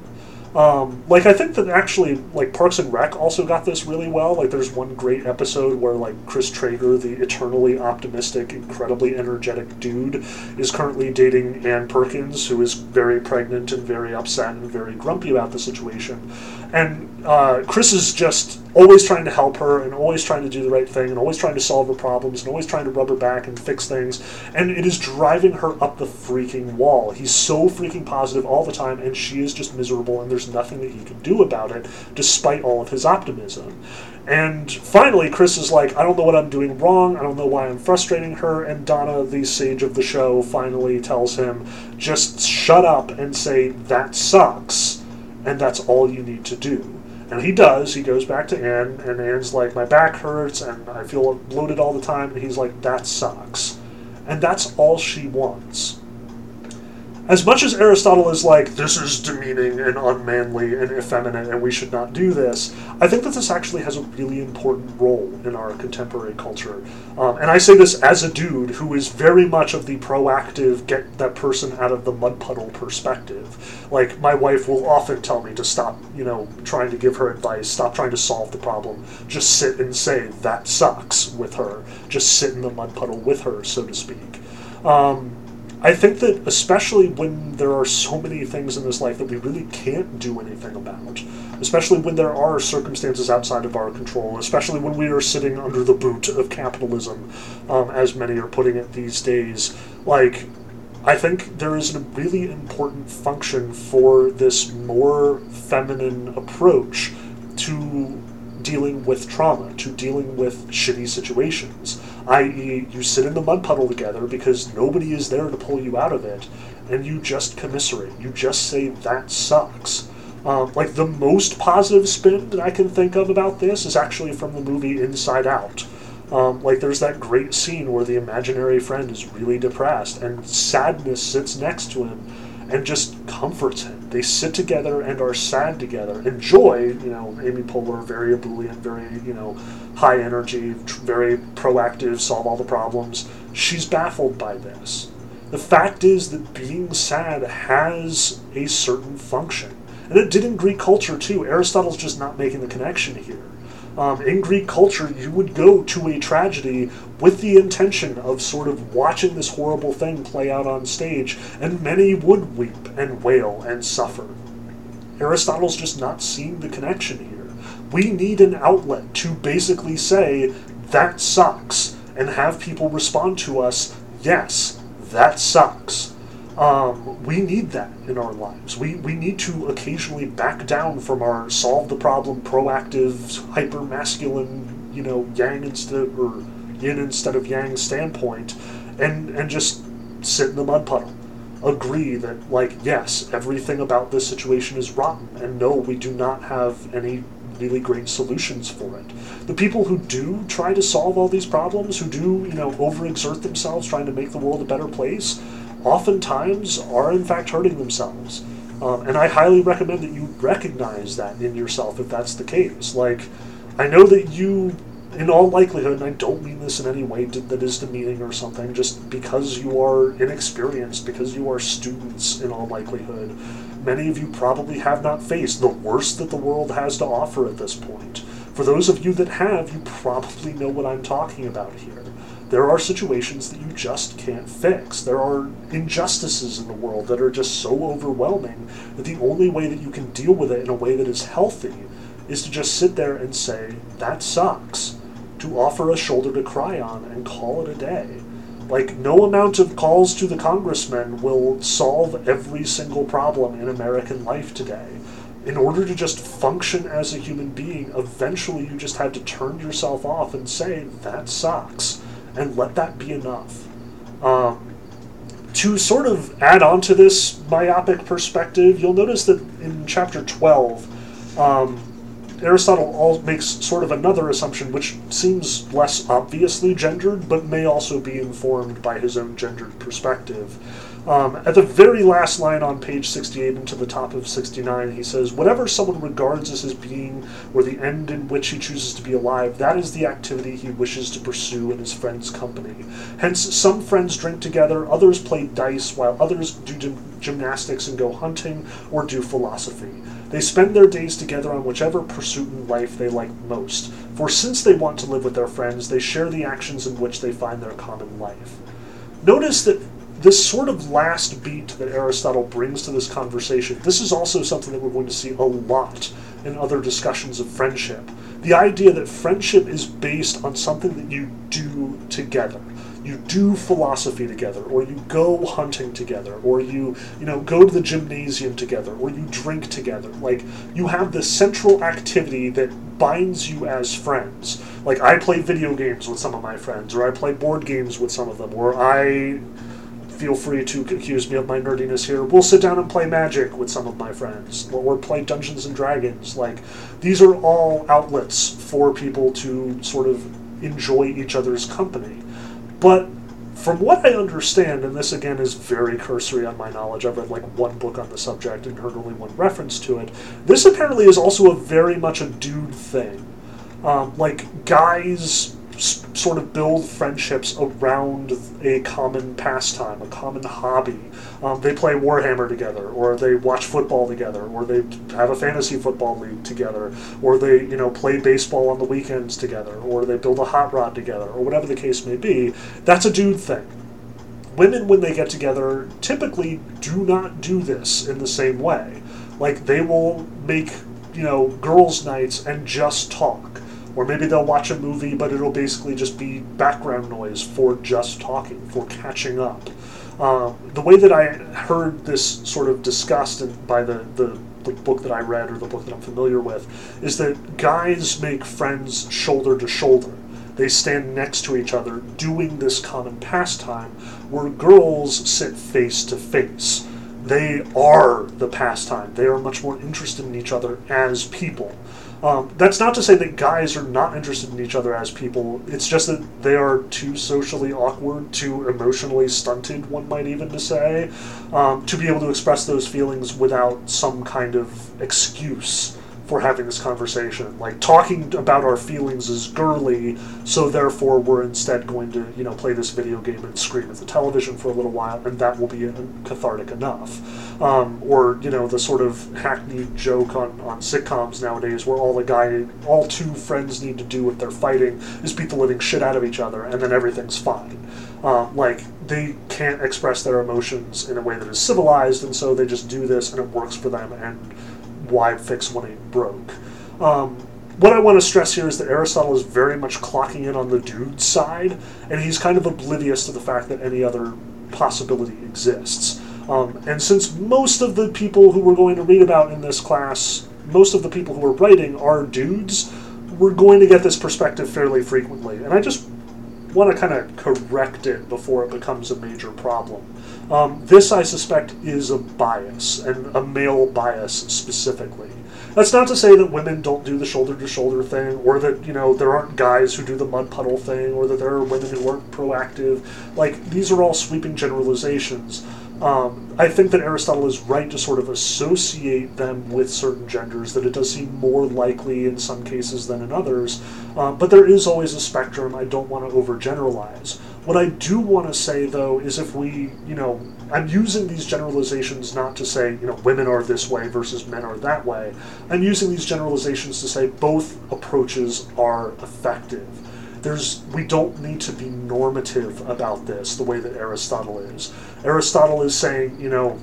Um, like I think that actually, like Parks and Rec also got this really well. Like there's one great episode where like Chris Traeger, the eternally optimistic, incredibly energetic dude, is currently dating Ann Perkins, who is very pregnant and very upset and very grumpy about the situation. And uh, Chris is just always trying to help her and always trying to do the right thing and always trying to solve her problems and always trying to rub her back and fix things. And it is driving her up the freaking wall. He's so freaking positive all the time, and she is just miserable, and there's nothing that he can do about it, despite all of his optimism. And finally, Chris is like, I don't know what I'm doing wrong. I don't know why I'm frustrating her. And Donna, the sage of the show, finally tells him, just shut up and say, that sucks. And that's all you need to do. And he does. He goes back to Ann, and Ann's like, my back hurts, and I feel bloated all the time. And he's like, that sucks. And that's all she wants as much as Aristotle is like, this is demeaning and unmanly and effeminate and we should not do this, I think that this actually has a really important role in our contemporary culture. Um, and I say this as a dude who is very much of the proactive, get that person out of the mud puddle perspective. Like, my wife will often tell me to stop, you know, trying to give her advice, stop trying to solve the problem, just sit and say, that sucks with her. Just sit in the mud puddle with her, so to speak. Um, I think that especially when there are so many things in this life that we really can't do anything about, especially when there are circumstances outside of our control, especially when we are sitting under the boot of capitalism, um, as many are putting it these days, like I think there is a really important function for this more feminine approach to dealing with trauma, to dealing with shitty situations i.e., you sit in the mud puddle together because nobody is there to pull you out of it, and you just commiserate. You just say, that sucks. Um, like, the most positive spin that I can think of about this is actually from the movie Inside Out. Um, like, there's that great scene where the imaginary friend is really depressed, and sadness sits next to him and just comforts him. They sit together and are sad together. And joy, you know, Amy Poehler, very ebullient, very, you know, high energy, very proactive, solve all the problems. She's baffled by this. The fact is that being sad has a certain function. And it did in Greek culture too. Aristotle's just not making the connection here. Um, in Greek culture, you would go to a tragedy with the intention of sort of watching this horrible thing play out on stage, and many would weep and wail and suffer. Aristotle's just not seeing the connection here. We need an outlet to basically say, that sucks, and have people respond to us, yes, that sucks. Um, we need that in our lives. We, we need to occasionally back down from our solve the problem, proactive, hyper masculine, you know, yang instead or yin instead of yang standpoint, and and just sit in the mud puddle. Agree that like yes, everything about this situation is rotten, and no, we do not have any really great solutions for it. The people who do try to solve all these problems, who do you know overexert themselves trying to make the world a better place oftentimes are in fact hurting themselves. Um, and I highly recommend that you recognize that in yourself if that's the case. Like, I know that you, in all likelihood, and I don't mean this in any way that is demeaning or something, just because you are inexperienced, because you are students in all likelihood, many of you probably have not faced the worst that the world has to offer at this point. For those of you that have, you probably know what I'm talking about here. There are situations that you just can't fix. There are injustices in the world that are just so overwhelming that the only way that you can deal with it in a way that is healthy is to just sit there and say, that sucks. To offer a shoulder to cry on and call it a day. Like, no amount of calls to the congressman will solve every single problem in American life today. In order to just function as a human being, eventually you just have to turn yourself off and say, that sucks and let that be enough. Um, to sort of add on to this myopic perspective, you'll notice that in chapter 12, um, Aristotle makes sort of another assumption which seems less obviously gendered, but may also be informed by his own gendered perspective. Um, at the very last line on page 68 and to the top of 69, he says, Whatever someone regards as his being, or the end in which he chooses to be alive, that is the activity he wishes to pursue in his friend's company. Hence, some friends drink together, others play dice, while others do gym- gymnastics and go hunting or do philosophy. They spend their days together on whichever pursuit in life they like most, for since they want to live with their friends, they share the actions in which they find their common life. Notice that this sort of last beat that Aristotle brings to this conversation, this is also something that we're going to see a lot in other discussions of friendship. The idea that friendship is based on something that you do together. You do philosophy together, or you go hunting together, or you, you know, go to the gymnasium together, or you drink together. Like, you have this central activity that binds you as friends. Like, I play video games with some of my friends, or I play board games with some of them, or I feel free to accuse me of my nerdiness here. We'll sit down and play Magic with some of my friends, or play Dungeons and Dragons. Like, these are all outlets for people to sort of enjoy each other's company. But from what I understand, and this again is very cursory on my knowledge, I've read like one book on the subject and heard only one reference to it. This apparently is also a very much a dude thing. Um, like, guys sort of build friendships around a common pastime, a common hobby. Um, they play Warhammer together, or they watch football together, or they have a fantasy football league together, or they you know play baseball on the weekends together, or they build a hot rod together, or whatever the case may be. That's a dude thing. Women, when they get together, typically do not do this in the same way. Like they will make you know girls' nights and just talk or maybe they'll watch a movie, but it'll basically just be background noise for just talking, for catching up. Um, the way that I heard this sort of discussed by the, the, the book that I read or the book that I'm familiar with is that guys make friends shoulder to shoulder. They stand next to each other doing this common pastime, where girls sit face to face. They are the pastime. They are much more interested in each other as people. Um, that's not to say that guys are not interested in each other as people. It's just that they are too socially awkward, too emotionally stunted, one might even to say, um, to be able to express those feelings without some kind of excuse for having this conversation. Like talking about our feelings is girly, so therefore we're instead going to, you know, play this video game and scream at the television for a little while, and that will be cathartic enough. Um, or you know, the sort of hackneyed joke on, on sitcoms nowadays, where all the guy, all two friends need to do if they're fighting is beat the living shit out of each other, and then everything's fine. Uh, like they can't express their emotions in a way that is civilized, and so they just do this, and it works for them, and why fix when it broke. Um, what I want to stress here is that Aristotle is very much clocking in on the dude side, and he's kind of oblivious to the fact that any other possibility exists. Um, and since most of the people who we're going to read about in this class, most of the people who are writing are dudes, we're going to get this perspective fairly frequently. And I just want to kind of correct it before it becomes a major problem. Um, this, I suspect, is a bias, and a male bias specifically. That's not to say that women don't do the shoulder to shoulder thing, or that, you know, there aren't guys who do the mud puddle thing, or that there are women who aren't proactive. Like, these are all sweeping generalizations. Um, I think that Aristotle is right to sort of associate them with certain genders, that it does seem more likely in some cases than in others. Uh, but there is always a spectrum. I don't want to overgeneralize. What I do want to say, though, is if we, you know, I'm using these generalizations not to say, you know, women are this way versus men are that way. I'm using these generalizations to say both approaches are effective. There's, we don't need to be normative about this the way that Aristotle is. Aristotle is saying, you know,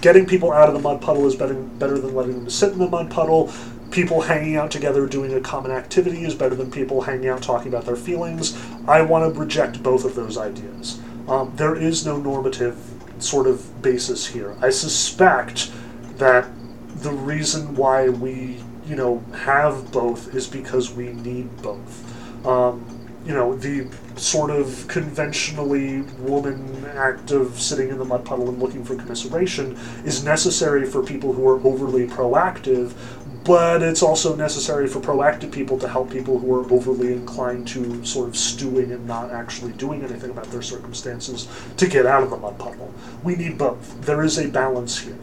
getting people out of the mud puddle is better, better than letting them sit in the mud puddle people hanging out together doing a common activity is better than people hanging out talking about their feelings. I want to reject both of those ideas. Um, there is no normative sort of basis here. I suspect that the reason why we, you know, have both is because we need both. Um, you know, the sort of conventionally woman act of sitting in the mud puddle and looking for commiseration is necessary for people who are overly proactive, but it's also necessary for proactive people to help people who are overly inclined to sort of stewing and not actually doing anything about their circumstances to get out of the mud puddle. We need both. There is a balance here.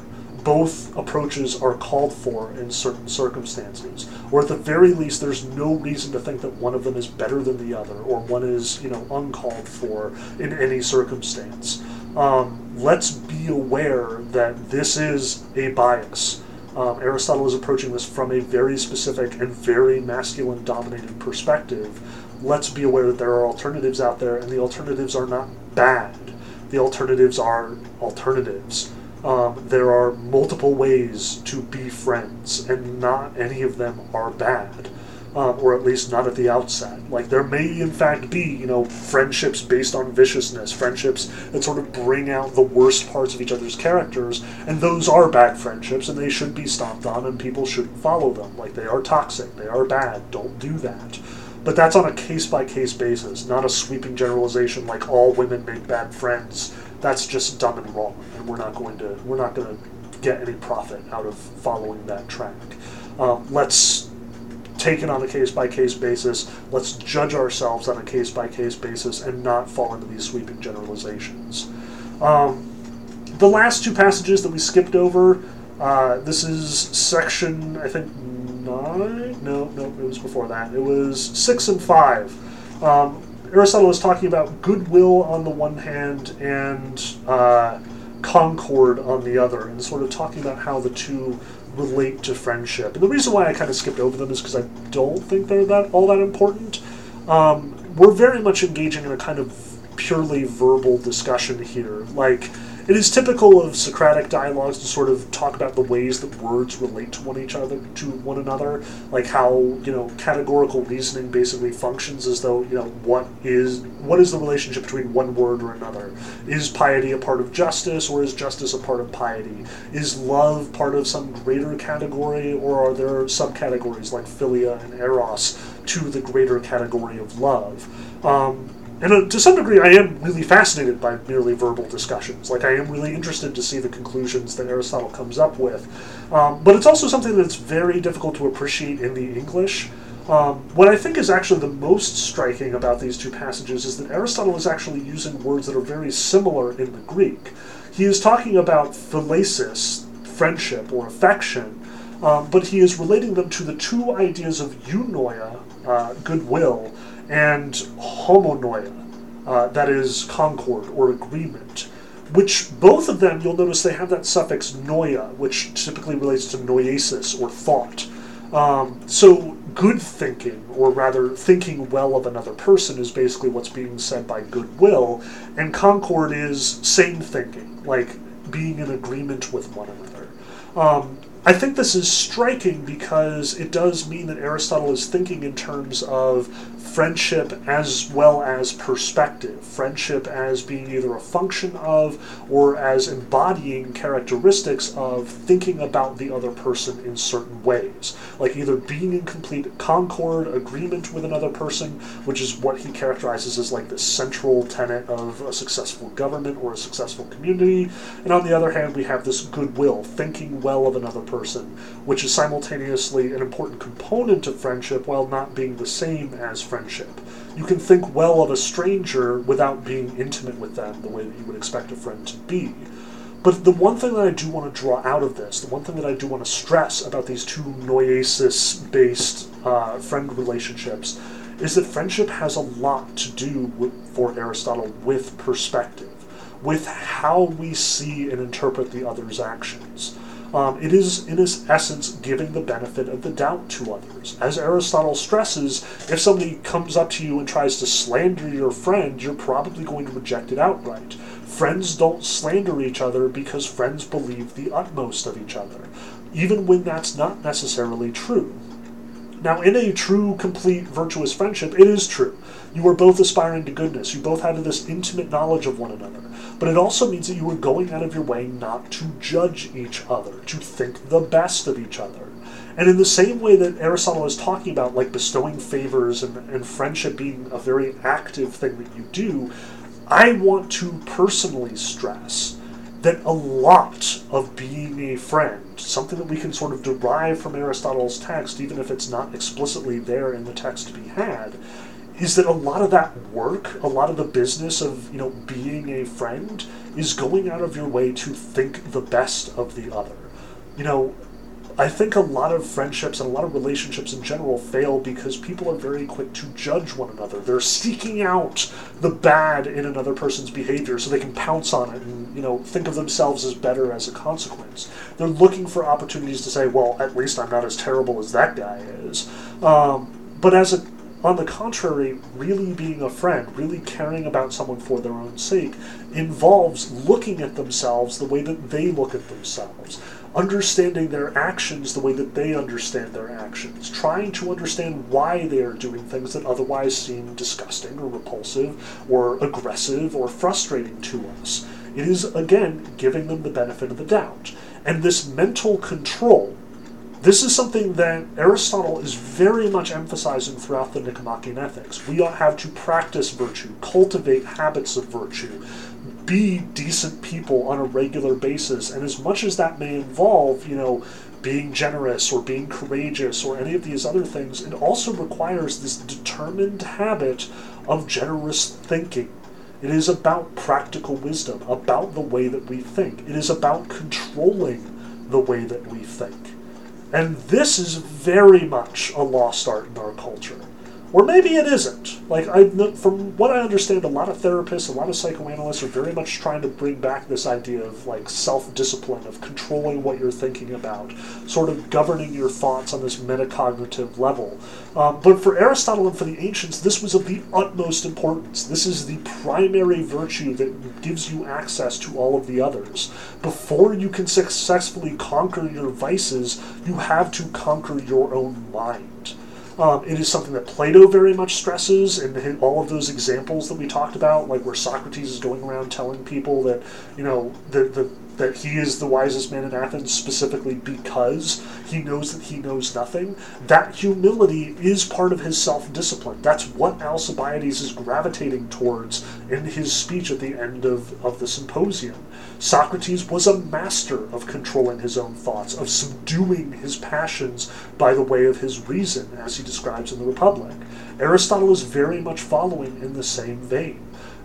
Both approaches are called for in certain circumstances, or at the very least, there's no reason to think that one of them is better than the other, or one is, you know, uncalled for in any circumstance. Um, let's be aware that this is a bias um, Aristotle is approaching this from a very specific and very masculine dominated perspective. Let's be aware that there are alternatives out there, and the alternatives are not bad. The alternatives are alternatives. Um, there are multiple ways to be friends, and not any of them are bad um, or at least not at the outset. Like there may in fact be, you know, friendships based on viciousness, friendships that sort of bring out the worst parts of each other's characters, and those are bad friendships, and they should be stomped on, and people shouldn't follow them. Like they are toxic, they are bad. Don't do that. But that's on a case by case basis, not a sweeping generalization like all women make bad friends. That's just dumb and wrong, and we're not going to we're not going to get any profit out of following that track. Um, let's take it on a case by case basis. Let's judge ourselves on a case by case basis and not fall into these sweeping generalizations. Um, the last two passages that we skipped over, uh, this is section, I think, nine? No, no, it was before that. It was six and five. Um, Aristotle was talking about goodwill on the one hand and uh, concord on the other, and sort of talking about how the two relate to friendship. And the reason why I kind of skipped over them is because I don't think they're that all that important. Um, we're very much engaging in a kind of purely verbal discussion here. Like, it is typical of Socratic dialogues to sort of talk about the ways that words relate to one each other to one another, like how you know categorical reasoning basically functions as though you know what is what is the relationship between one word or another? Is piety a part of justice, or is justice a part of piety? Is love part of some greater category, or are there subcategories like philia and eros to the greater category of love? Um, and uh, to some degree, I am really fascinated by merely verbal discussions. Like, I am really interested to see the conclusions that Aristotle comes up with. Um, but it's also something that's very difficult to appreciate in the English. Um, what I think is actually the most striking about these two passages is that Aristotle is actually using words that are very similar in the Greek. He is talking about philausis, friendship or affection, um, but he is relating them to the two ideas of eunoia, uh, goodwill, and homonoia, uh, that is concord or agreement. Which both of them, you'll notice they have that suffix noia, which typically relates to noesis or thought. Um, so, good thinking, or rather thinking well of another person, is basically what's being said by goodwill, and concord is same thinking, like being in agreement with one another. Um, I think this is striking because it does mean that Aristotle is thinking in terms of friendship as well as perspective. Friendship as being either a function of or as embodying characteristics of thinking about the other person in certain ways. Like either being in complete concord, agreement with another person, which is what he characterizes as like the central tenet of a successful government or a successful community. And on the other hand, we have this goodwill, thinking well of another person, which is simultaneously an important component of friendship while not being the same as friendship friendship. You can think well of a stranger without being intimate with them the way that you would expect a friend to be. But the one thing that I do want to draw out of this, the one thing that I do want to stress about these two noesis based uh, friend relationships, is that friendship has a lot to do with, for Aristotle with perspective, with how we see and interpret the other's actions. Um, it is, in its essence, giving the benefit of the doubt to others. As Aristotle stresses, if somebody comes up to you and tries to slander your friend, you're probably going to reject it outright. Friends don't slander each other because friends believe the utmost of each other, even when that's not necessarily true. Now, in a true, complete, virtuous friendship, it is true. You are both aspiring to goodness. You both have this intimate knowledge of one another. But it also means that you are going out of your way not to judge each other, to think the best of each other. And in the same way that Aristotle is talking about, like bestowing favors and, and friendship being a very active thing that you do, I want to personally stress that a lot of being a friend, something that we can sort of derive from Aristotle's text, even if it's not explicitly there in the text to be had, is that a lot of that work, a lot of the business of you know being a friend, is going out of your way to think the best of the other. You know, I think a lot of friendships and a lot of relationships in general fail because people are very quick to judge one another. They're seeking out the bad in another person's behavior so they can pounce on it and, you know, think of themselves as better as a consequence. They're looking for opportunities to say, well, at least I'm not as terrible as that guy is. Um, but as a on the contrary, really being a friend, really caring about someone for their own sake, involves looking at themselves the way that they look at themselves, understanding their actions the way that they understand their actions, trying to understand why they are doing things that otherwise seem disgusting or repulsive or aggressive or frustrating to us. It is, again, giving them the benefit of the doubt. And this mental control this is something that Aristotle is very much emphasizing throughout the Nicomachean Ethics. We have to practice virtue, cultivate habits of virtue, be decent people on a regular basis, and as much as that may involve, you know, being generous or being courageous or any of these other things, it also requires this determined habit of generous thinking. It is about practical wisdom, about the way that we think. It is about controlling the way that we think. And this is very much a lost art in our culture. Or maybe it isn't. Like I, from what I understand, a lot of therapists, a lot of psychoanalysts are very much trying to bring back this idea of like self-discipline, of controlling what you're thinking about, sort of governing your thoughts on this metacognitive level. Um, but for Aristotle and for the ancients, this was of the utmost importance. This is the primary virtue that gives you access to all of the others. Before you can successfully conquer your vices, you have to conquer your own mind. Um, it is something that Plato very much stresses and all of those examples that we talked about, like where Socrates is going around telling people that, you know, the, the that he is the wisest man in Athens specifically because he knows that he knows nothing. That humility is part of his self discipline. That's what Alcibiades is gravitating towards in his speech at the end of, of the symposium. Socrates was a master of controlling his own thoughts, of subduing his passions by the way of his reason, as he describes in the Republic. Aristotle is very much following in the same vein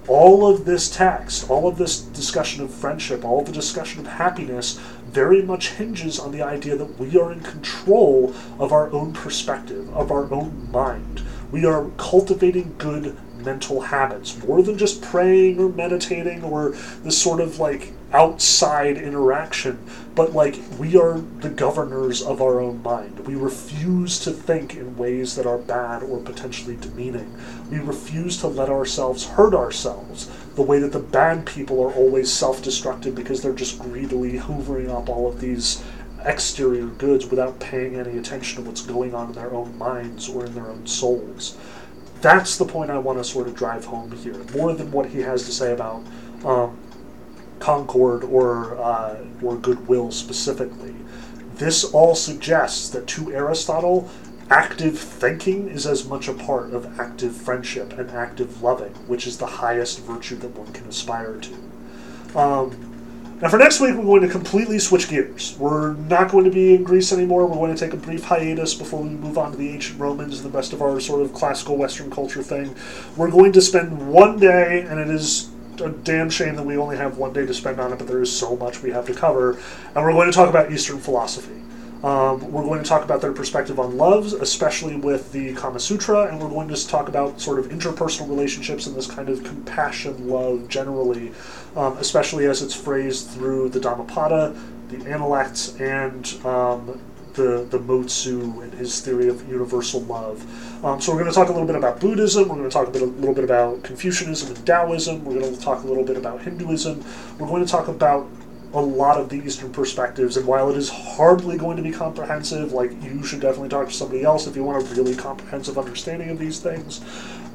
all of this text, all of this discussion of friendship, all of the discussion of happiness very much hinges on the idea that we are in control of our own perspective, of our own mind. We are cultivating good mental habits, more than just praying or meditating or this sort of like outside interaction, but like we are the governors of our own mind. We refuse to think in ways that are bad or potentially demeaning. We refuse to let ourselves hurt ourselves the way that the bad people are always self destructive because they're just greedily hoovering up all of these exterior goods without paying any attention to what's going on in their own minds or in their own souls. That's the point I want to sort of drive home here, more than what he has to say about um, concord or uh, or goodwill specifically. This all suggests that to Aristotle, active thinking is as much a part of active friendship and active loving, which is the highest virtue that one can aspire to. Um, now, for next week, we're going to completely switch gears. We're not going to be in Greece anymore. We're going to take a brief hiatus before we move on to the ancient Romans and the rest of our sort of classical Western culture thing. We're going to spend one day, and it is a damn shame that we only have one day to spend on it, but there is so much we have to cover. And we're going to talk about Eastern philosophy. Um, we're going to talk about their perspective on loves, especially with the Kama Sutra, and we're going to talk about sort of interpersonal relationships and this kind of compassion love generally, um, especially as it's phrased through the Dhammapada, the Analects, and um, the, the Mo Tzu and his theory of universal love. Um, so we're going to talk a little bit about Buddhism. We're going to talk a, bit, a little bit about Confucianism and Taoism. We're going to talk a little bit about Hinduism. We're going to talk about a lot of the Eastern perspectives, and while it is hardly going to be comprehensive, like you should definitely talk to somebody else if you want a really comprehensive understanding of these things,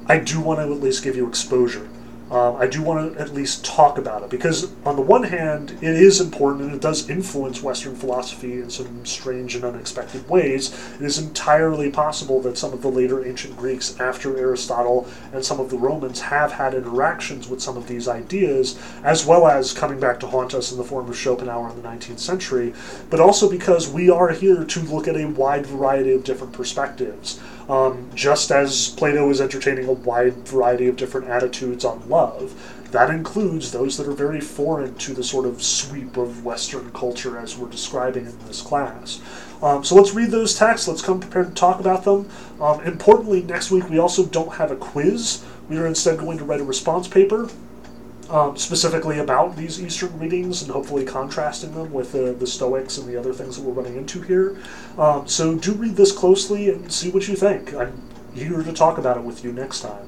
I do want to at least give you exposure um, I do want to at least talk about it because, on the one hand, it is important and it does influence Western philosophy in some strange and unexpected ways. It is entirely possible that some of the later ancient Greeks, after Aristotle, and some of the Romans have had interactions with some of these ideas, as well as coming back to haunt us in the form of Schopenhauer in the 19th century, but also because we are here to look at a wide variety of different perspectives. Um, just as Plato is entertaining a wide variety of different attitudes on love, that includes those that are very foreign to the sort of sweep of Western culture as we're describing in this class. Um, so let's read those texts. Let's come prepared to talk about them. Um, importantly, next week we also don't have a quiz. We are instead going to write a response paper um, specifically about these Eastern readings and hopefully contrasting them with the, the Stoics and the other things that we're running into here. Um, so do read this closely and see what you think. I'm here to talk about it with you next time.